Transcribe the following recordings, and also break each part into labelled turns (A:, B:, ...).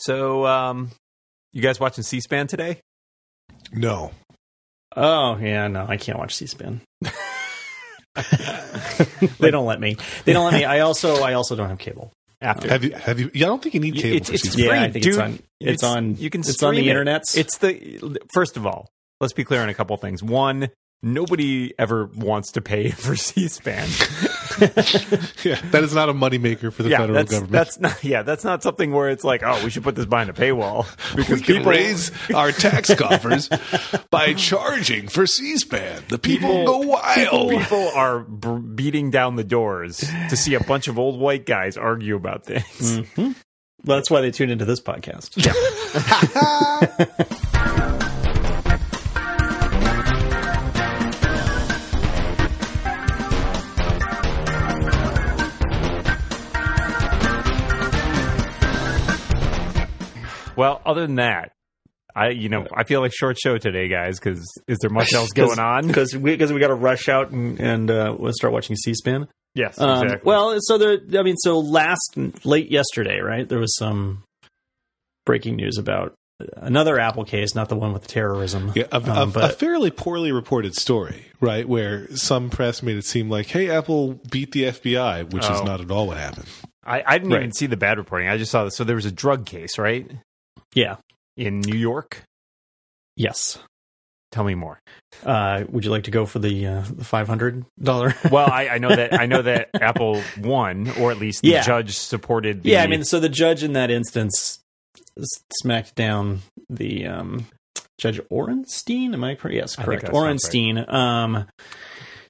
A: So, um, you guys watching C-SPAN today?
B: No.
C: Oh yeah, no, I can't watch C-SPAN. they don't let me. They don't let me. I also I also don't have cable. After
B: Have you? Have you? Yeah, I don't think you need cable.
A: It's,
B: for
A: it's free,
C: Yeah, I think
A: dude.
C: it's on- it's on-
A: You can.
C: it's on the
A: stream it.
C: internets.
A: It's the first of all. Let's be clear on a couple things. One, nobody ever wants to pay for C-SPAN.
B: Yeah, that is not a moneymaker for the
A: yeah,
B: federal
A: that's
B: government.
A: that's not. Yeah, that's not something where it's like, oh, we should put this behind a paywall because
B: we can
A: people
B: raise our tax coffers by charging for C-SPAN. The people, go wild.
A: People, people are b- beating down the doors to see a bunch of old white guys argue about things. Mm-hmm.
C: Well, that's why they tune into this podcast.
A: Well, other than that, I you know I feel like short show today, guys. Because is there much else going on?
C: because we because we got to rush out and, and uh, we'll start watching C-SPAN.
A: Yes,
C: Um,
A: exactly.
C: Well, so there. I mean, so last late yesterday, right? There was some breaking news about another Apple case, not the one with terrorism.
B: Yeah, a,
C: Um,
B: a- a fairly poorly reported story, right? Where some press made it seem like, "Hey, Apple beat the FBI," which is
A: Oh.
B: not at all what happened.
A: I, I didn't even see the bad reporting. I just saw this. So there was a drug case, right,
C: yeah,
A: in New York.
C: yes.
A: Tell me more.
C: Uh, would you like to go for the uh, the five hundred dollar?
A: Well, I, I know that I know that Apple won, or at least the
C: Yeah.
A: judge supported. The,
C: yeah, I mean, so the judge in that instance smacked down the um, Judge Orenstein. Am I correct? Yes, correct. Orenstein um,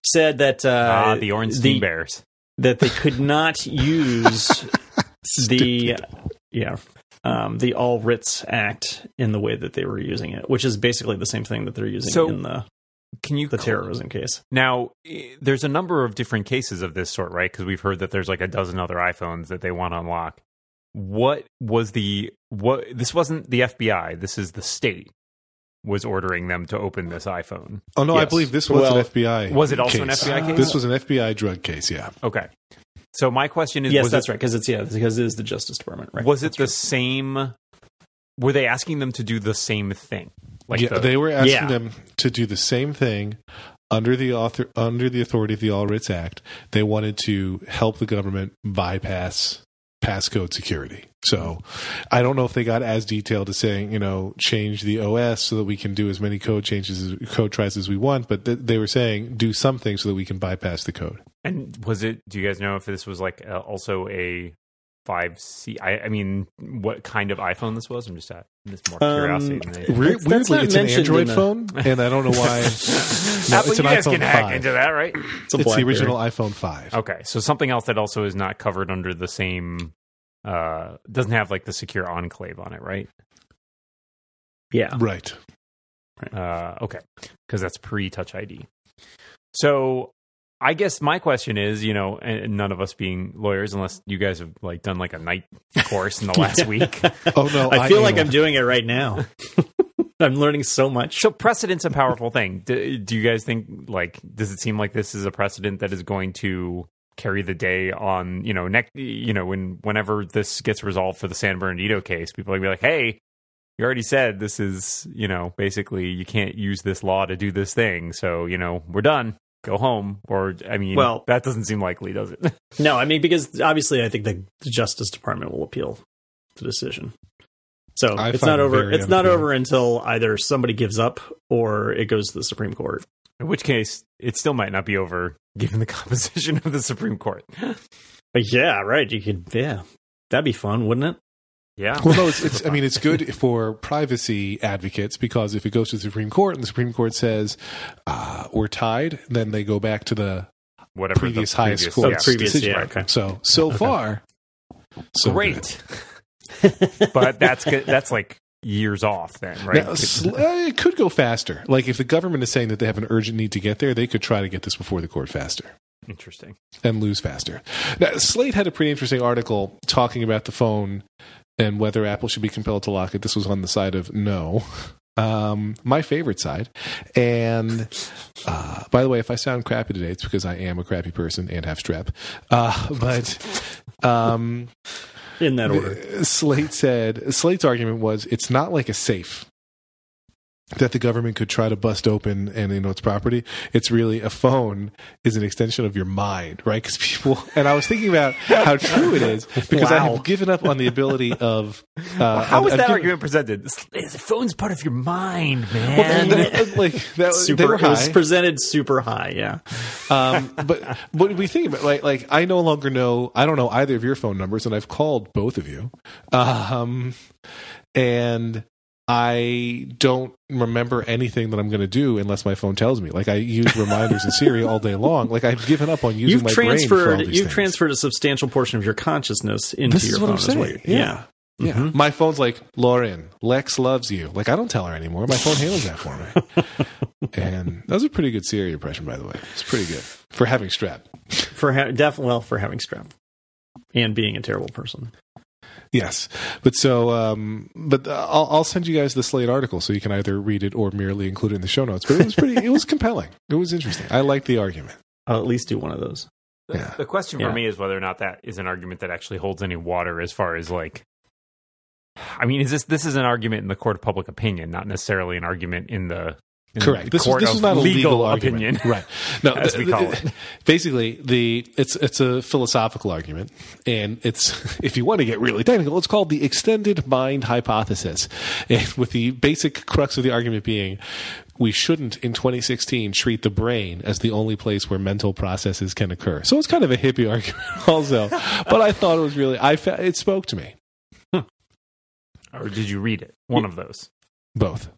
C: said that uh,
A: ah, the Orenstein
C: the-
A: Bears.
C: that they could not use the yeah um, the All Writs Act in the way that they were using it, which is basically the same thing that they're using
A: So,
C: in the
A: Can you
C: the
A: cl-
C: terrorism case.
A: Now, eh, there's a number of different cases of this sort, right? Because we've heard that there's like a dozen other iPhones that they want to unlock. What was the what? This wasn't the FBI. This is the state was ordering them to open this iPhone.
B: Oh no, I believe this was
C: Well,
B: an FBI.
A: was it also an. FBI case?
B: This was an FBI drug case. Yeah.
A: Okay. So my question is,
C: Yes,
A: was
C: that's
A: it,
C: right because it's yeah because it is the Justice Department. Right?
A: Was it
C: That's
A: the
C: true.
A: same? Were they asking them to do the same thing? Like
B: yeah,
A: the,
B: they were asking
C: Yeah.
B: them to do the same thing under the author under the authority of the All Writs Act. They wanted to help the government bypass passcode security. So I don't know if they got as detailed as saying, you know, change the OS so that we can do as many code changes, as, code tries as we want. But th- they were saying do something so that we can bypass the code.
A: And was it? Do you guys know if this was like uh, also a five C? I, I mean, what kind of iPhone this was? I'm just at just more
C: Um,
A: than anything.
B: Weir-
C: That's- that's
B: weirdly, it's an Android
C: in the-
B: phone, and I don't know why. no,
A: Apple,
B: it's an
A: you guys
B: iPhone
A: can hack
B: 5.
A: into that, right?
C: It's,
B: It's the original iPhone 5.
A: Okay, so something else that also is not covered under the same. Uh, doesn't have like the secure enclave on it, right?
C: Yeah,
B: Right.
A: Uh, okay, because that's pre-Touch ID. So, I guess my question is, you know, and none of us being lawyers, unless you guys have like done like a night course in the last week.
B: Oh no,
C: I feel like. I'm doing it right now. I'm learning so much.
A: So, precedent's a powerful thing. Do, do you guys think like does it seem like this is a precedent that is going to carry the day on you know next you know when whenever this gets resolved for the San Bernardino case, people are gonna be like, hey. You already said this is, you know, basically you can't use this law to do this thing. So, you know, we're done. Go home. Or, I mean,
C: Well-
A: that doesn't seem likely, does it?
C: No, I mean because obviously I think the, the Justice Department will appeal the decision. So
B: I
C: it's not over.
B: very
C: It's not over until either somebody gives up or it goes to the Supreme Court.
A: In which case, it still might not be over given the composition of the Supreme Court.
C: But yeah, right. You could. Yeah, that'd be fun, wouldn't it?
A: Yeah.
B: Well, no, it's, it's. I mean, it's good for privacy advocates because if it goes to the Supreme Court and the Supreme Court says uh, we're tied, then they go back to the
A: Whatever
B: previous
A: the
B: highest
A: previous,
B: court
A: yeah.
C: previous,
B: decision.
C: yeah, okay.
B: So so far, so
A: Great. but that's. That's like years off then, right?
B: Now, sl- uh, it could go faster. Like if the government is saying that they have an urgent need to get there, they could try to get this before the court faster.
A: Interesting.
B: and lose faster. Now, Slate had a pretty interesting article talking about the phone and whether Apple should be compelled to lock it. This was on the side of no. Um, my favorite side. And uh, by the way, if I sound crappy today, it's because I am a crappy person and have strep. Uh, but um,
C: in that order.
B: Slate said Slate's argument was it's not like a safe that the government could try to bust open and you know its property. It's really a phone is an extension of your mind, right? Because people and I was thinking about how true it is because i have given up on the ability of uh,
A: How was
B: I've
A: that
B: given-
A: argument presented? This- The phone's part of your mind, man.
B: Well, that- like that,
C: Super,
B: they were
C: It was presented super high. Yeah.
B: um, but but we think about like like I no longer know I don't know either of your phone numbers, and I've called both of you, um, and I don't remember anything that I'm going to do unless my phone tells me. Like I use reminders in Siri all day long. Like I've given up on using
C: You've
B: my brain
C: transferred.
B: these
C: You've
B: things.
C: transferred a substantial portion of your consciousness into
B: This
C: your
B: is what
C: phone.
B: Saying.
C: what you-
B: Yeah. Yeah,
C: Mhm.
B: my phone's like Lauren. Lex loves you. Like I don't tell her anymore. My phone handles that for me. and that was a pretty good Siri impression, by the way. It's pretty good for having strep.
C: For ha- definitely, well, for having strep and being a terrible person.
B: Yes, but so, um, but uh, I'll, I'll send you guys the Slate article so you can either read it or merely include it in the show notes. But it was pretty, it was compelling. It was interesting. I like the argument.
C: I'll at least do one of those.
A: The,
B: Yeah.
A: the question
C: Yeah.
A: for me is whether or not that is an argument that actually holds any water as far as like I mean, is this this is an argument in the court of public opinion, not necessarily an argument in the in
B: Correct. This, was, this
A: of
B: was not a legal,
A: legal
B: argument,
A: opinion.
B: right? No,
A: As we call it.
B: Basically, the it's it's a philosophical argument, and it's if you want to get really technical, it's called the extended mind hypothesis, and with the basic crux of the argument being. We shouldn't, in 2016, treat the brain as the only place where mental processes can occur. So it's kind of a hippie argument, also. but I thought it was really, I fe- it spoke to me. Hmm.
A: Or did you read it? One of those.
B: Both.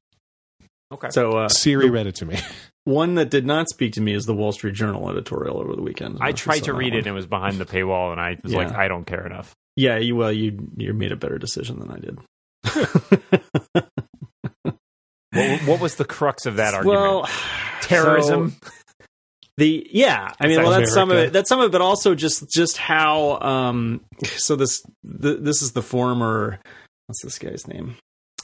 A: Okay.
C: So uh,
B: Siri read it to me.
C: one that did not speak to me is the Wall Street Journal editorial over the weekend.
A: I
C: don't know if you
A: tried to
C: that
A: read it and it was behind the paywall and I was
C: Yeah.
A: like, I don't care enough.
C: Yeah, you well, you you made a better decision than I did.
A: What, what was the crux of that argument?
C: Well,
A: Terrorism.
C: so the yeah, I mean,
B: South
C: well, that's some of it. That's some of it, but also just just how. Um, so this th- this is the former. What's this guy's name?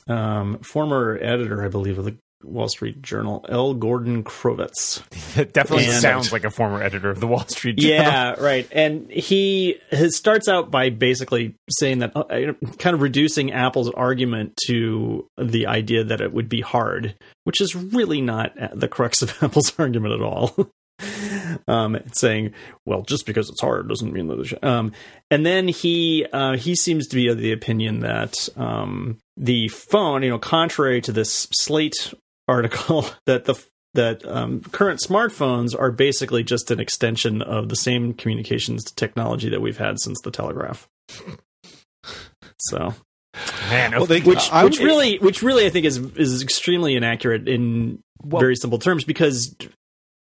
C: Um, former editor, I believe, of the Wall Street Journal, L. Gordon Crovitz.
A: It definitely
C: And-
A: sounds like a former editor of the Wall Street Journal.
C: Yeah, right. And he his starts out by basically saying that, uh, kind of reducing Apple's argument to the idea that it would be hard, which is really not the crux of Apple's argument at all. um, saying, well, just because it's hard doesn't mean that. Um, and then he uh, he seems to be of the opinion that um, the phone, you know, contrary to this Slate article, that the that um, current smartphones are basically just an extension of the same communications technology that we've had since the telegraph. So,
A: Man,
B: Well, they-
C: which
B: I
C: which
B: would-
C: really which really I think is is extremely inaccurate in
A: Well-
C: very simple terms because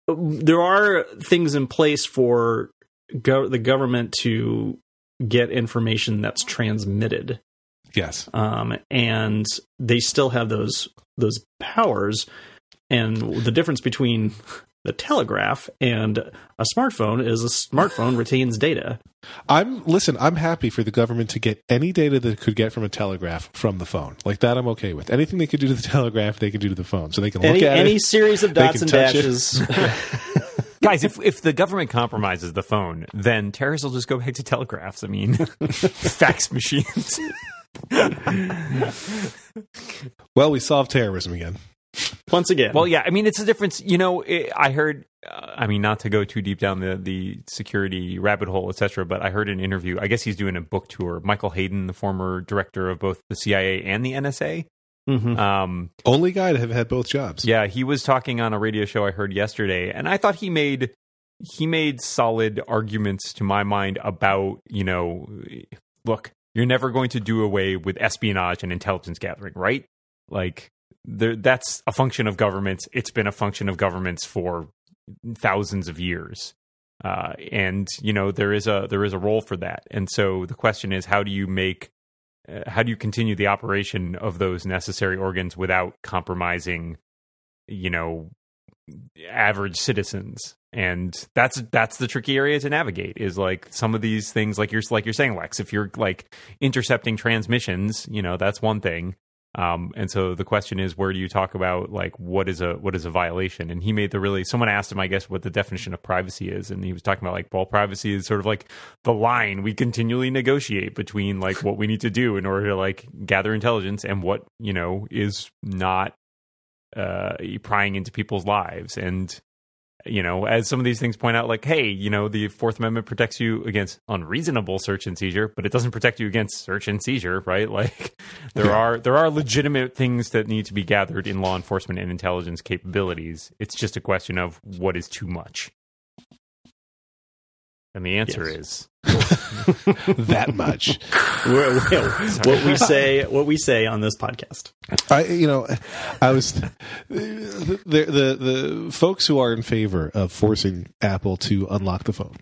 C: there are things in place for go- the government to get information that's transmitted
B: Yes.
C: um, and they still have those those powers. And the difference between the telegraph and a smartphone is a smartphone retains data.
B: I'm listen. I'm happy for the government to get any data that it could get from a telegraph from the phone. Like that, I'm okay with. Anything they could do to the telegraph, they could do to the phone, so they can look
C: Any
B: at
C: any
B: it.
C: series of dots and dashes.
A: guys, if if the government compromises the phone, then terrorists will just go back to telegraphs. I mean, fax machines.
B: Well, we solved terrorism again.
C: Once again,
A: Well, yeah, I mean, it's a difference. You know, it, I heard. Uh, I mean, not to go too deep down the the security rabbit hole, etc. But I heard an interview. I guess he's doing a book tour. Michael Hayden, the former director of both the CIA and the NSA.
C: Mhm.
A: Um,
B: Only guy to have had both jobs.
A: yeah, he was talking on a radio show I heard yesterday, and I thought he made he made solid arguments to my mind about you know, look, you're never going to do away with espionage and intelligence gathering, right? Like there, that's a function of governments. It's been a function of governments for thousands of years. Uh, and you know there is a there is a role for that, and so the question is, how do you make uh, how do you continue the operation of those necessary organs without compromising you know average citizens. And that's that's the tricky area to navigate is like some of these things like you're like you're saying lex if you're like intercepting transmissions you know that's one thing. Um, and so the question is, where do you talk about like what is a what is a violation? And he made the really someone asked him, I guess, what the definition of privacy is, and he was talking about like, well, privacy is sort of like the line we continually negotiate between like what we need to do in order to like gather intelligence and what you know is not uh, prying into people's lives and you know, as some of these things point out, like, hey, you know, the Fourth Amendment protects you against unreasonable search and seizure, but it doesn't protect you against search and seizure, right? Like, there are there are legitimate things that need to be gathered in law enforcement and intelligence capabilities. It's just a question of what is too much. And the answer
C: Yes.
A: is
B: that much.
C: We're- we're- what we say, what we say on this podcast.
B: I, you know, I was the, the the the folks who are in favor of forcing Apple to unlock the phone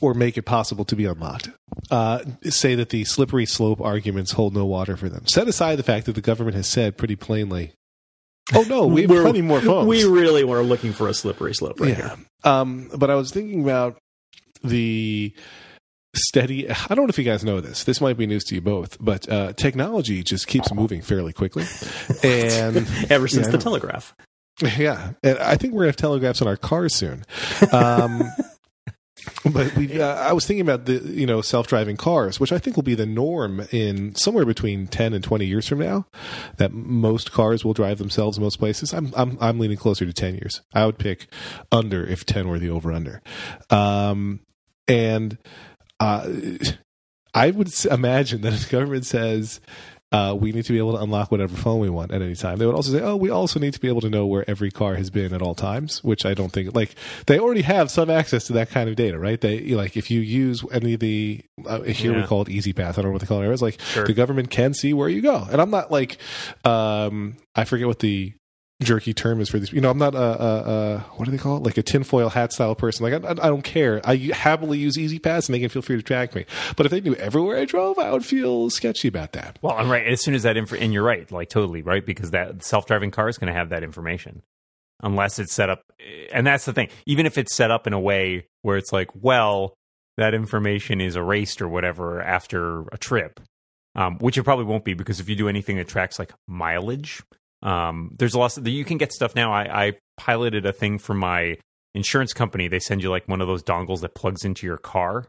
B: or make it possible to be unlocked uh, say that the slippery slope arguments hold no water for them. Set aside the fact that the government has said pretty plainly, "Oh no, we have
C: We're-
B: plenty more phones."
C: We really were looking for a slippery slope right
B: yeah.
C: here.
B: Um, but I was thinking about the steady. I don't know if you guys know this. This might be news to you both, but uh, technology just keeps moving fairly quickly, and
C: Ever since
B: Yeah.
C: the telegraph.
B: yeah, and I think we're gonna have telegraphs on our cars soon. Um, but we, uh, I was thinking about the you know self driving cars, which I think will be the norm in somewhere between ten and twenty years from now. That most cars will drive themselves most places. I'm I'm I'm leaning closer to ten years. I would pick under if ten were the over under. Um, and uh, I would imagine that if the government says uh, we need to be able to unlock whatever phone we want at any time. They would also say, "Oh, we also need to be able to know where every car has been at all times," which I don't think like they already have some access to that kind of data, right? They like if you use any of the uh, here we call it E-ZPass. I don't know what they call it. It's like
A: Sure.
B: the government can see where you go, and I'm not like um, I forget what the jerky term is for these. You know, I'm not a, a, a what do they call it? Like a tinfoil hat style person. Like I, I, don't care. I happily use E-ZPass, and they can feel free to track me. But if they knew everywhere I drove, I would feel sketchy about that.
A: Well, I'm right. As soon as that info, and you're right, like totally right, because that self-driving car is going to have that information, unless it's set up. And that's the thing. Even if it's set up in a way where it's like, well, that information is erased or whatever after a trip, um, which it probably won't be because if you do anything that tracks like mileage, um, there's a lot of you can get stuff now. I, I piloted a thing for my insurance company. They send you like one of those dongles that plugs into your car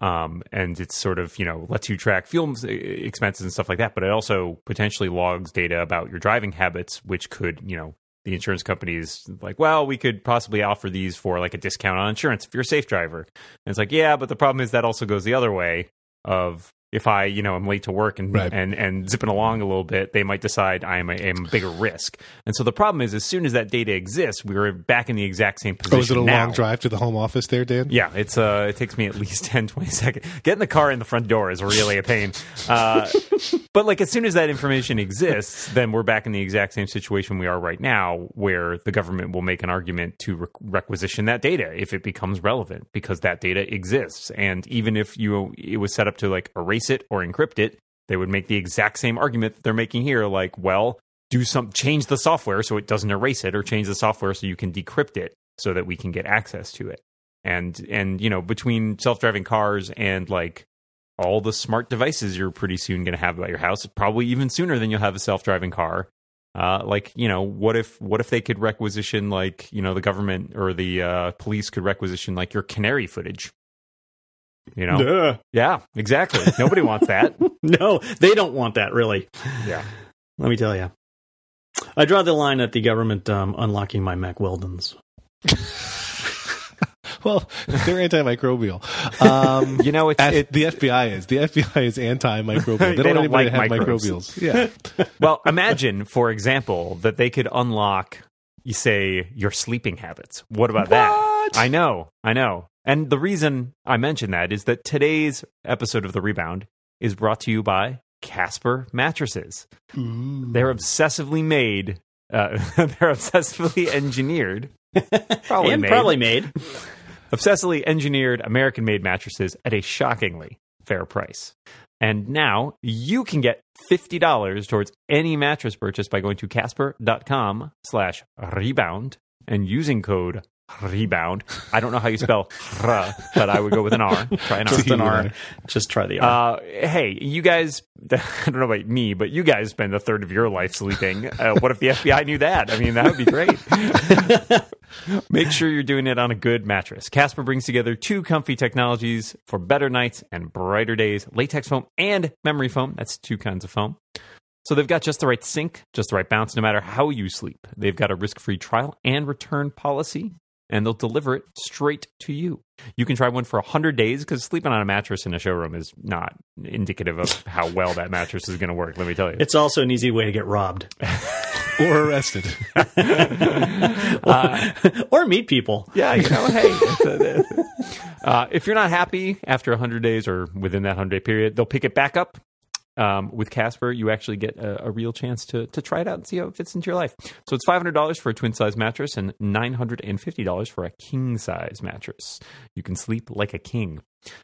A: um, and it's sort of you know lets you track fuel expenses and stuff like that. But it also potentially logs data about your driving habits, which could you know the insurance company is like, well, we could possibly offer these for like a discount on insurance if you're a safe driver. And it's like, yeah, but the problem is that also goes the other way of if I, you know, I'm late to work and
B: Right.
A: and and zipping along a little bit, they might decide I am a, am a bigger risk. And so the problem is, as soon as that data exists, we are back in the exact same position.
B: Oh, is it a
A: now.
B: long drive to the home office there, Dan?
A: Yeah, it's uh, it takes me at least 10, 20 seconds. Getting the car in the front door is really a pain. Uh, but like as soon as that information exists, then we're back in the exact same situation we are right now, where the government will make an argument to re- requisition that data if it becomes relevant, because that data exists. And even if you it was set up to like erase it or encrypt it, they would make the exact same argument that they're making here. Like, well, do some change the software so it doesn't erase it, or change the software so you can decrypt it so that we can get access to it and and you know between self-driving cars and like all the smart devices you're pretty soon going to have about your house probably even sooner than you'll have a self-driving car uh, like you know what if what if they could requisition like you know the government or the uh, police could requisition like your canary footage you know
C: Duh.
A: yeah exactly nobody wants that
C: No, they don't want that, really.
A: yeah
C: Let me tell you. I draw the line at the government um, unlocking my Mack Weldons.
B: Well, they're antimicrobial. Um,
A: you know it's
B: as
A: it,
B: the FBI is. The FBI is antimicrobial. They,
A: They
B: don't,
A: don't
B: want
A: like
B: to have
A: microbes.
B: microbials. Yeah.
A: well, imagine, for example, that they could unlock, you say, your sleeping habits. What about that? I know, I know. And the reason I mention that is that today's episode of The Rebound is brought to you by Casper mattresses. They're obsessively made, uh, they're obsessively engineered, probably
C: and
A: made,
C: probably made.
A: obsessively engineered American made mattresses at a shockingly fair price. And now you can get $50 towards any mattress purchase by going to casper.com slash rebound and using code rebound. I don't know how you spell r, but I would go with an R. Try an R.
C: Just an R. Just try the R.
A: Uh, hey, you guys, I don't know about me, but you guys spend a third of your life sleeping. Uh, what if the FBI knew that? I mean, that would be great. Make sure you're doing it on a good mattress. Casper brings together two comfy technologies for better nights and brighter days latex foam and memory foam. That's two kinds of foam. So they've got just the right sink, just the right bounce, no matter how you sleep. They've got a risk free trial and return policy, and they'll deliver it straight to you. You can try one for 100 days because sleeping on a mattress in a showroom is not indicative of how well that mattress is going to work, let me tell you.
C: it's also an easy way to get robbed
B: or arrested.
C: or meet people.
A: yeah, you know, hey. it's a- uh, if you're not happy after 100 days or within that 100 day period, they'll pick it back up. Um, with Casper, you actually get a, a real chance to, to try it out and see how it fits into your life. So it's $500 for a twin size mattress and $950 for a king size mattress. You can sleep like a king.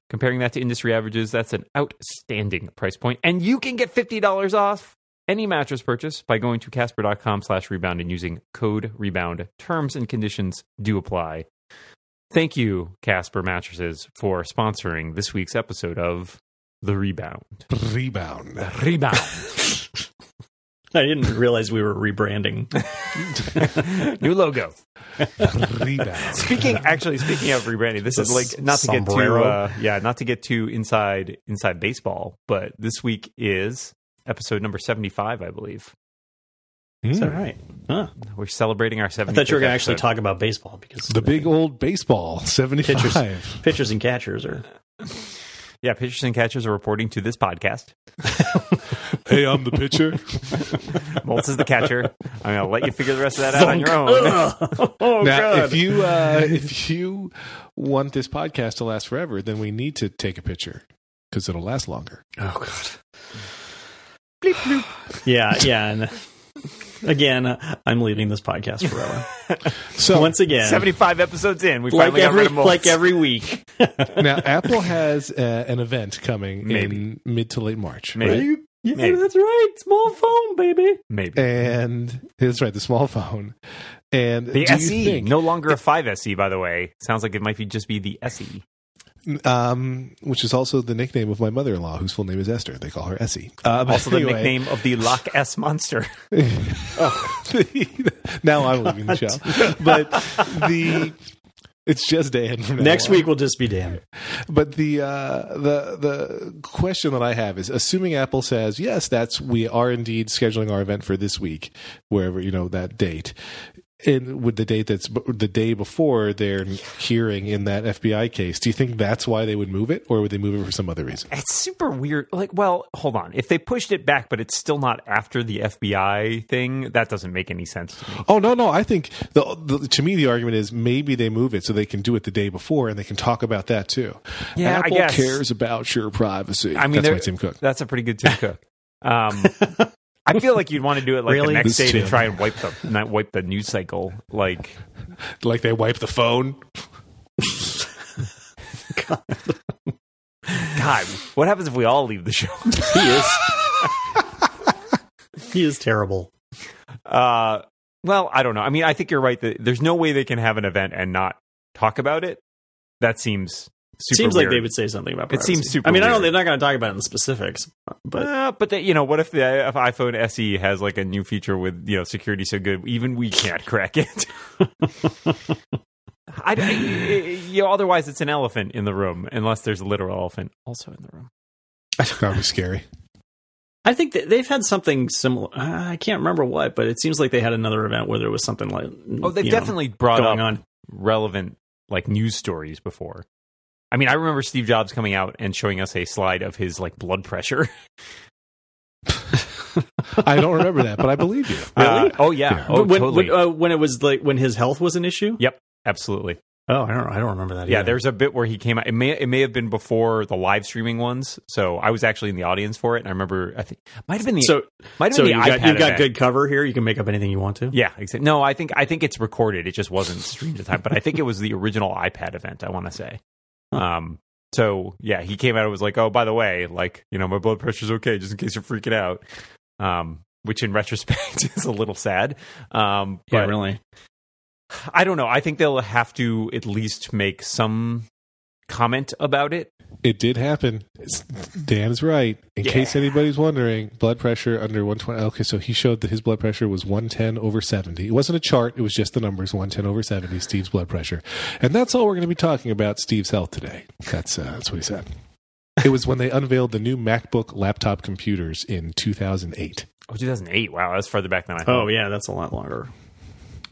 A: Comparing that to industry averages, that's an outstanding price point. And you can get $50 off any mattress purchase by going to casper.com slash rebound and using code rebound. Terms and conditions do apply. Thank you, Casper Mattresses, for sponsoring this week's episode of The Rebound.
B: Rebound.
A: Rebound.
C: I didn't realize we were rebranding.
A: New logo.
B: Rebound.
A: Speaking actually, speaking of rebranding, this is like not to get too uh, yeah, not to get too inside inside baseball, but this week is episode number seventy five, I believe.
C: Is that right? Huh.
A: We're celebrating our
C: I thought you were going to actually talk about baseball because
B: The big old baseball, 75.
C: Pitchers. pitchers and catchers are.
A: Yeah, pitchers and catchers are reporting to this podcast.
B: Hey, I'm the pitcher.
A: Moltz is the catcher. I'm going to let you figure the rest of that out on your own.
C: oh,
B: now,
C: God.
B: if you uh, if you want this podcast to last forever, then we need to take a picture because it'll last longer.
C: Oh god. Bleep bloop. yeah, yeah, and again, uh, I'm leaving this podcast forever.
B: So
C: Once again,
A: 75 episodes in, we
C: like
A: finally got rid of Moltz.
C: like every week.
B: now Apple has uh, an event coming
A: Maybe.
B: in mid to late March,
A: Maybe.
B: right?
C: Yeah,
A: Maybe.
C: that's right. Small phone, baby.
A: Maybe.
B: And that's right, the small phone. And
A: The SE,
B: think-
A: no longer a 5 SE, by the way. Sounds like it might be just be the E. SE.
B: Um, which is also the nickname of my mother-in-law, whose full name is Esther. They call her Essie. But
A: Also the nickname of the Loch S monster.
B: now I'm leaving the show, but the it's just Dan from now
C: Next
B: on.
C: week will just be Dan.
B: But the uh, the the question that I have is, assuming Apple says yes, that's we are indeed scheduling our event for this week, wherever you know that date, and with the date that's the day before their hearing in that FBI case. Do you think that's why they would move it, or would they move it for some other reason?
A: It's super weird. Like, well, hold on. If they pushed it back, but it's still not after the FBI thing, that doesn't make any sense to me.
B: Oh no, no. I think the, the to me the argument is maybe they move it so they can do it the day before and they can talk about that too.
A: Yeah, I
B: Apple
A: guess.
B: cares about your privacy.
A: I mean,
B: that's my Tim Cook.
A: That's a pretty good Tim Cook. Um, I feel like you'd want to do it like
C: Really?
A: the next
B: This
A: day to try and wipe the not wipe the news cycle. Like,
B: Like they wipe the phone.
A: God, what happens if we all leave the show?
C: He is. he is terrible.
A: Uh, well, I don't know. I mean, I think you're right. That there's no way they can have an event and not talk about it. That seems super
C: Seems like they would say something about.
A: It seems super
C: I mean, I don't.
A: weird.
C: They're not going to talk about it in specifics, but
A: Uh, but the, you know, what if the if iPhone SE has like a new feature with you know security so good, even we can't crack it. I, I- you know, otherwise it's an elephant in the room, unless there's a literal elephant also in the room.
B: That would be scary.
C: I think that they've had something similar. uh, I can't remember what, but it seems like they had another event where there was something like.
A: Oh, they've
C: you know,
A: definitely brought
C: going
A: up
C: on.
A: relevant like news stories before. I mean, I remember Steve Jobs coming out and showing us a slide of his like blood pressure.
B: I don't remember that, but I believe you.
A: Uh, oh yeah.
B: Yeah.
A: Oh,
C: when,
A: totally.
C: when, uh, when it was like when his health was an issue.
A: yep. Absolutely.
C: Oh, I don't. I don't remember that.
A: Yeah,
C: either.
A: there's a bit where he came out. It may it may have been before the live streaming ones. So I was actually in the audience for it, and I remember I think might have been the
C: So,
A: might have
C: so
A: been
C: you
A: the
C: got
A: iPad
C: you've got
A: event.
C: good cover here. You can make up anything you want to.
A: Yeah, exactly. No, I think I think it's recorded. It just wasn't streamed at the time, but I think it was the original iPad event. I want to say. Um. So yeah, he came out and was like, "Oh, by the way, like you know, my blood pressure's okay, just in case you're freaking out." Um. Which in retrospect is a little sad. Um.
C: Yeah,
A: But
C: really.
A: I don't know. I think they'll have to at least make some comment about it.
B: It did happen. It's, Dan is right. In
A: Yeah.
B: case anybody's wondering, blood pressure under 120. Okay, so he showed that his blood pressure was 110 over 70. It wasn't a chart, it was just the numbers 110 over 70, Steve's blood pressure. And that's all we're going to be talking about Steve's health today. That's, uh, that's what he said. It was when they unveiled the new MacBook laptop computers in 2008.
A: Oh, 2008. Wow, that's further back than I thought.
C: Oh yeah, that's a lot longer.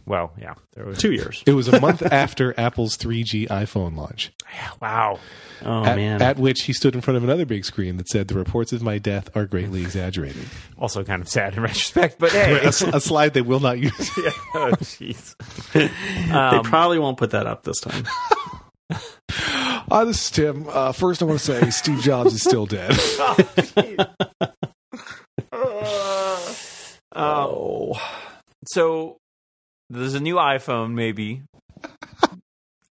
A: Well, yeah. There was,
C: Two years.
B: It was a month after Apple's 3G iPhone launch.
A: wow.
C: Oh
B: at,
C: man.
B: at which he stood in front of another big screen that said, The reports of my death are greatly exaggerated.
A: Also kind of sad in retrospect, but hey.
B: a, s- a slide they will not use.
A: oh, jeez.
C: they
A: Um,
C: probably won't put that up this time.
B: Hi, this is Tim. Uh, first, I want to say Steve Jobs is still dead.
A: um,
C: oh.
A: so there's a new iPhone, maybe.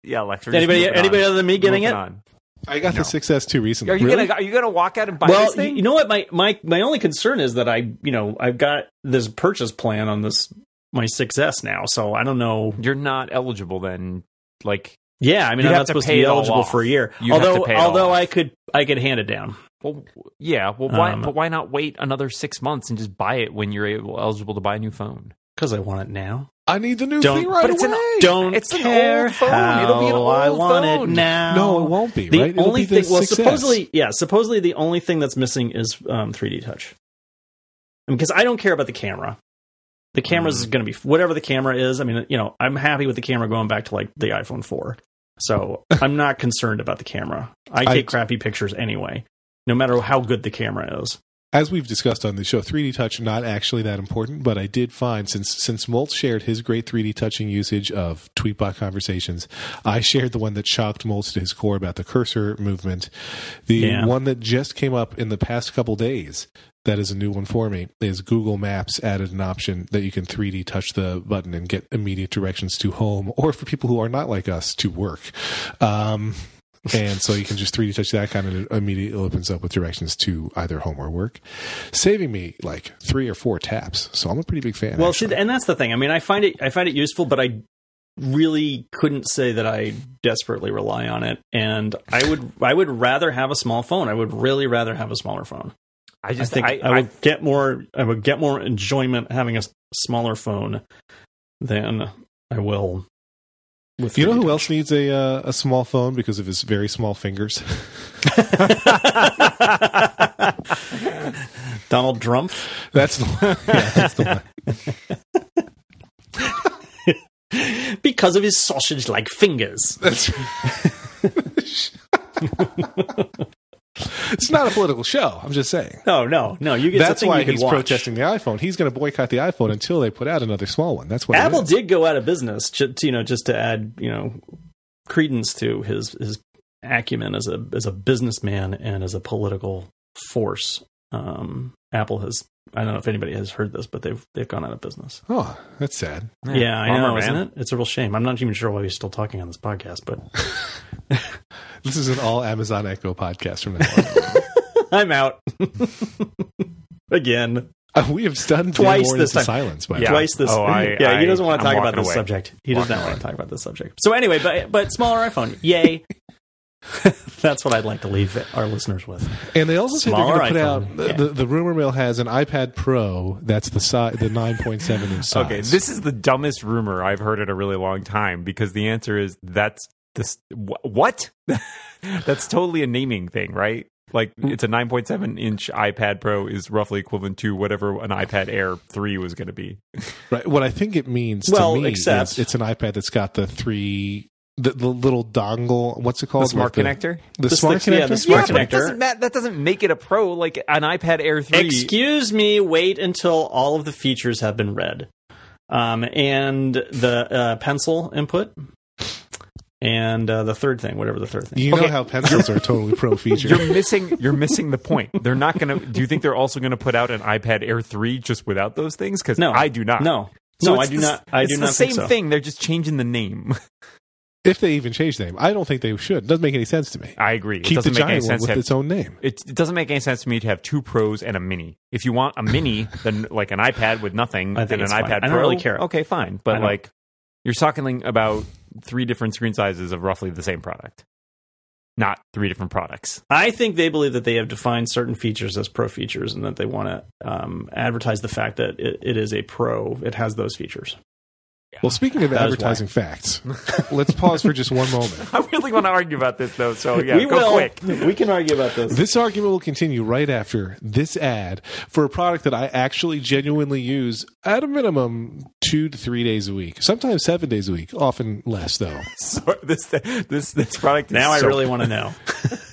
A: Yeah, Alexa.
C: Anybody anybody
A: on.
C: other than me getting it?
A: on.
B: I got
A: No.
B: the 6S2 recently.
A: Are you
C: Really?
A: gonna are you gonna walk out and buy
C: Well,
A: this thing?
C: you know what? My my my only concern is that I you know I've got this purchase plan on this my 6S now, so I don't know.
A: You're not eligible then. Like,
C: Yeah, I mean
A: You'd
C: I'm
A: have
C: not
A: to
C: supposed to
A: pay
C: be eligible
A: off.
C: for a year.
A: You'd have to
C: although
A: pay
C: although
A: off.
C: I could I could hand it down.
A: well, yeah. Well, why?
C: Um,
A: but why not wait another six months and just buy it when you're able, eligible to buy a new phone?
C: Because I want it now.
B: I need the new
C: Don't-
B: thing right
A: but it's an-
B: away.
C: Don't
A: It's an
C: care
A: old phone.
C: how
A: It'll be an old
C: I want
A: phone.
C: it now.
B: no, it won't be.
C: The
B: right?
C: Only
B: the
C: thing, well,
B: 6S.
C: supposedly, yeah, supposedly the only thing that's missing is um, 3D touch. Because I don't care about the camera. The camera's
A: Mm.
C: going to be whatever the camera is. I mean, you know, I'm happy with the camera going back to like the iPhone 4. So I'm not concerned about the camera. I
B: I-
C: take crappy pictures anyway, no matter how good the camera is.
B: As we've discussed on the show, 3D touch not actually that important, but I did find since since Molt shared his great 3D touching usage of Tweetbot conversations, I shared the one that shocked Molt to his core about the cursor movement. The
C: Yeah.
B: one that just came up in the past couple days that is a new one for me is Google Maps added an option that you can 3D touch the button and get immediate directions to home or for people who are not like us to work. Um, and so you can just 3D touch that kind of it immediately opens up with directions to either home or work, saving me like three or four taps. So I'm a pretty big fan.
C: Well,
B: actually.
C: see, and that's the thing. I mean, I find it I find it useful, but I really couldn't say that I desperately rely on it. And I would I would rather have a small phone. I would really rather have a smaller phone.
A: I
C: I
A: just
C: think
A: I,
C: I, would get more I would get more enjoyment having a smaller phone than I will with
B: you know
C: 3D
B: who else needs a uh, a small phone because of his very small fingers?
C: Donald Trump.
B: That's the one. Yeah, that's the one.
C: because of his sausage like fingers.
B: That's. it's not a political show. I'm just saying.
C: No, no, no. You get
B: That's why he's
C: watch.
B: protesting the iPhone. He's going to boycott the iPhone until they put out another small one. That's what
C: Apple did go out of business, ju- to, you know, just to add, you know, credence to his his acumen as a as a businessman and as a political force. Um, Apple has. I don't know if anybody has heard this, but they've they've gone out of business.
B: Oh, that's sad.
C: Yeah, I
A: bummer,
C: know,
A: man.
C: isn't it? It's a real shame. I'm not even sure why we're still talking on this podcast, but
B: This is an all Amazon Echo podcast from now on.
C: I'm out again.
B: Uh, we have stunned
C: Twice this time.
B: silence. By
A: Yeah.
C: Twice this.
A: Oh, I-
C: yeah, he doesn't want to
A: I'm
C: talk about this
A: away.
C: subject. He does
A: Walking
C: not want to talk about this subject. So anyway, but but smaller iPhone, yay. That's what I'd like to leave our listeners with.
B: And they also said they're going to put
C: iPhone.
B: out the,
C: Yeah.
B: the, the rumor mill has an iPad Pro that's the size, the 9.7 inch size.
A: Okay, this is the dumbest rumor I've heard in a really long time because the answer is that's this wh- what? that's totally a naming thing, right? Like mm. it's a 9.7 inch iPad Pro is roughly equivalent to whatever an iPad Air 3 was going to be.
B: right. What I think it means
C: Well,
B: to me
C: except-
B: is it's an iPad that's got the three, the, the little dongle. What's it
A: The
B: called?
A: smart
B: Like
A: connector?
B: The,
C: The
B: smart
C: stick-
B: connector.
C: yeah, the smart
A: yeah, but
C: connector.
A: doesn't, that, that doesn't make it a Pro like an iPad Air 3.
C: Excuse me, wait until all of the features have been read. Um, and the uh, pencil input. And uh, the third thing, whatever the third thing.
B: You know how pencils are totally pro feature.
A: You're missing. You're missing the point. They're not going to. Do you think they're also going to put out an iPad Air three just without those things? Because
C: No.
A: I do not.
C: No.
A: So
C: no, I do
A: the-
C: not. I
A: it's
C: do
A: the
C: not
A: same
C: think so.
A: thing. They're just changing the name.
B: if they even change the name, I don't think they should. It doesn't make any sense to me.
A: I agree.
B: Keep the
A: doesn't make any
B: giant one
A: sense.
B: with
A: To have,
B: its own name.
A: it, it doesn't make any sense to me to have two pros and a mini. If you want a mini, then like an iPad with nothing,
C: I think
A: then an
C: it's fine.
A: iPad
C: I don't really care.
A: Okay, fine.
C: I
A: But
C: don't-
A: like, You're talking about three different screen sizes of roughly the same product, not three different products.
C: I think they believe that they have defined certain features as pro features, and that they want to um, advertise the fact that it, it is a pro. It has those features.
B: Well, speaking of
C: That is
B: advertising facts, let's pause for just one moment.
A: I really want to argue about this though, so yeah,
C: we
A: go
C: will.
A: quick.
C: We can argue about this.
B: This argument will continue right after this ad for a product that I actually genuinely use at a minimum two to three days a week, sometimes seven days a week, often less though.
A: So this this this product. Is
C: now I
A: so-
C: really want to know.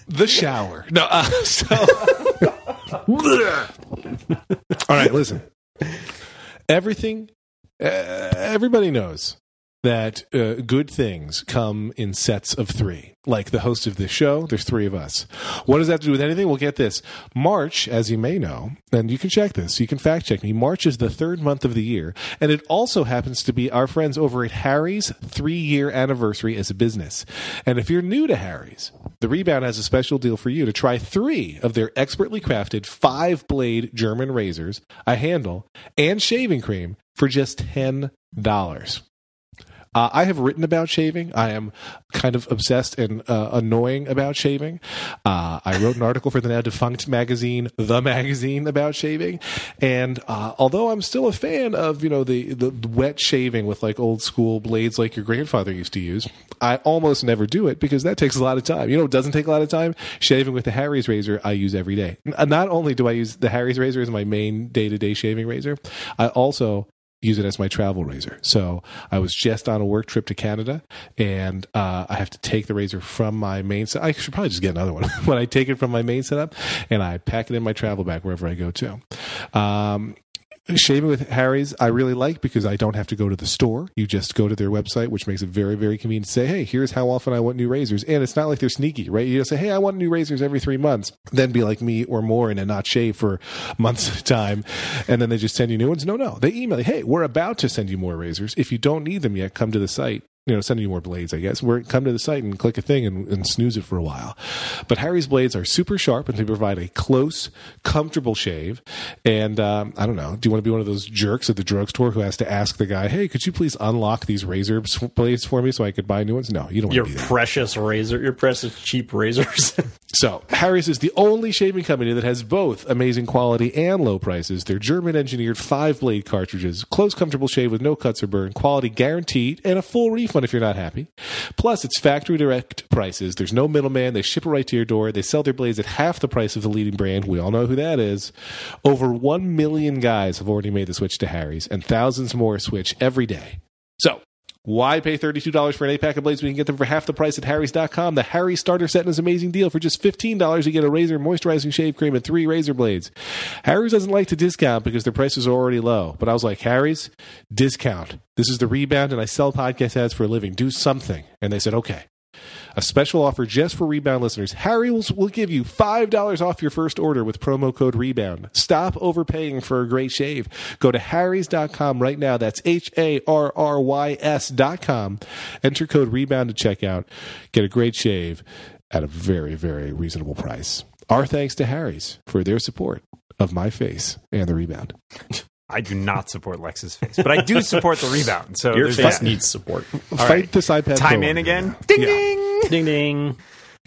B: The shower. No, uh, so. All right, listen. Everything, everybody knows that uh, good things come in sets of three. Like the host of this show, there's three of us. What does that have to do with anything? We'll get this. March, as you may know, and you can check this, you can fact check me. March is the third month of the year, and it also happens to be our friends over at Harry's three year anniversary as a business. And if you're new to Harry's, the Rebound has a special deal for you to try three of their expertly crafted five blade German razors, a handle, and shaving cream for just $10. Uh, I have written about shaving. I am kind of obsessed and uh, annoying about shaving. Uh, I wrote an article for the now defunct magazine, The Magazine, about shaving. And uh, although I'm still a fan of you know the, the wet shaving with like old school blades like your grandfather used to use, I almost never do it because that takes a lot of time. You know, it doesn't take a lot of time. Shaving with the Harry's razor, I use every day. Not only do I use the Harry's razor as my main day to day shaving razor, I also use it as my travel razor. So I was just on a work trip to Canada, and uh, I have to take the razor from my main set. I should probably just get another one, but I take it from my main setup and I pack it in my travel bag wherever I go to. Um, Shaving with Harry's, I really like because I don't have to go to the store. You just go to their website, which makes it very, very convenient to say, hey, here's how often I want new razors. And it's not like they're sneaky, right? You just say, hey, I want new razors every three months. Then be like me or more and not shave for months at a time. And then they just send you new ones. No, no. They email you, hey, we're about to send you more razors. If you don't need them yet, come to the site you know, sending you more blades, I guess. We're come to the site and click a thing and, and snooze it for a while. But Harry's blades are super sharp and they provide a close, comfortable shave. And um, I don't know, do you want to be one of those jerks at the drugstore who has to ask the guy, "Hey, could you please unlock these razor blades for me so I could buy new ones?" No, you don't want
C: Your
B: to be that.
C: precious razor, your precious cheap razors.
B: So, Harry's is the only shaving company that has both amazing quality and low prices. They're German engineered five blade cartridges, close, comfortable shave with no cuts or burn, quality guaranteed, and a full refund if you're not happy. Plus, it's factory direct prices. There's no middleman. They ship it right to your door. They sell their blades at half the price of the leading brand. We all know who that is. Over 1 million guys have already made the switch to Harry's, and thousands more switch every day. So, why pay $32 for an eight pack of blades you can get them for half the price at Harry's.com? The Harry Starter Set is an amazing deal. For just $15, you get a razor, moisturizing shave cream, and three razor blades. Harry's doesn't like to discount because their prices are already low. But I was like, Harry's, discount. This is the rebound, and I sell podcast ads for a living. Do something. And they said, okay. A special offer just for Rebound listeners. Harry will, will give you $5 off your first order with promo code REBOUND. Stop overpaying for a great shave. Go to harrys.com right now. That's H A R R Y S.com. Enter code REBOUND to checkout. Get a great shave at a very, very reasonable price. Our thanks to Harry's for their support of my face and the rebound.
A: I do not support Lex's face, but I do support the rebound. So
C: your face
A: that.
C: needs support.
B: Fight
A: right.
B: this iPad.
A: Time
B: Pro
A: in again.
B: right
A: Ding
B: Yeah.
A: ding.
C: ding ding.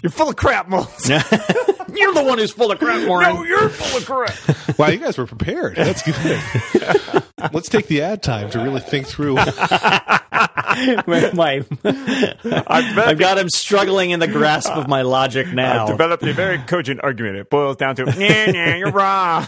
A: You're full of crap, Moltz.
C: You're the one who's full of crap, Moren.
A: no, you're full of crap.
B: Wow, you guys were prepared. That's good. Let's take the ad time to really think through.
C: my, my- I've got him struggling in the grasp of my logic
A: I've
C: now.
A: developed a very cogent argument. It boils down to, yeah, yeah, you're wrong.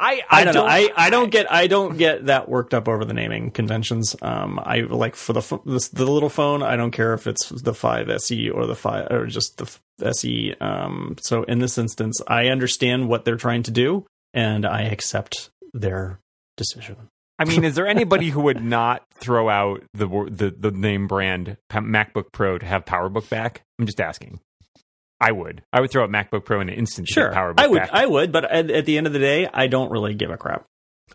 A: I,
C: I don't know. I, I don't get I don't get that worked up over the naming conventions. Um, I like for the this, the little phone. I don't care if it's the five SE or the five or just the SE. Um, so in this instance, I understand what they're trying to do, and I accept their decision.
A: I mean, is there anybody who would not throw out the the the name brand MacBook Pro to have PowerBook back? I'm just asking. I would. I would throw a MacBook Pro in an instant
C: Sure,
A: get PowerBook
C: I would.
A: back.
C: I would, but at, at the end of the day, I don't really give a crap,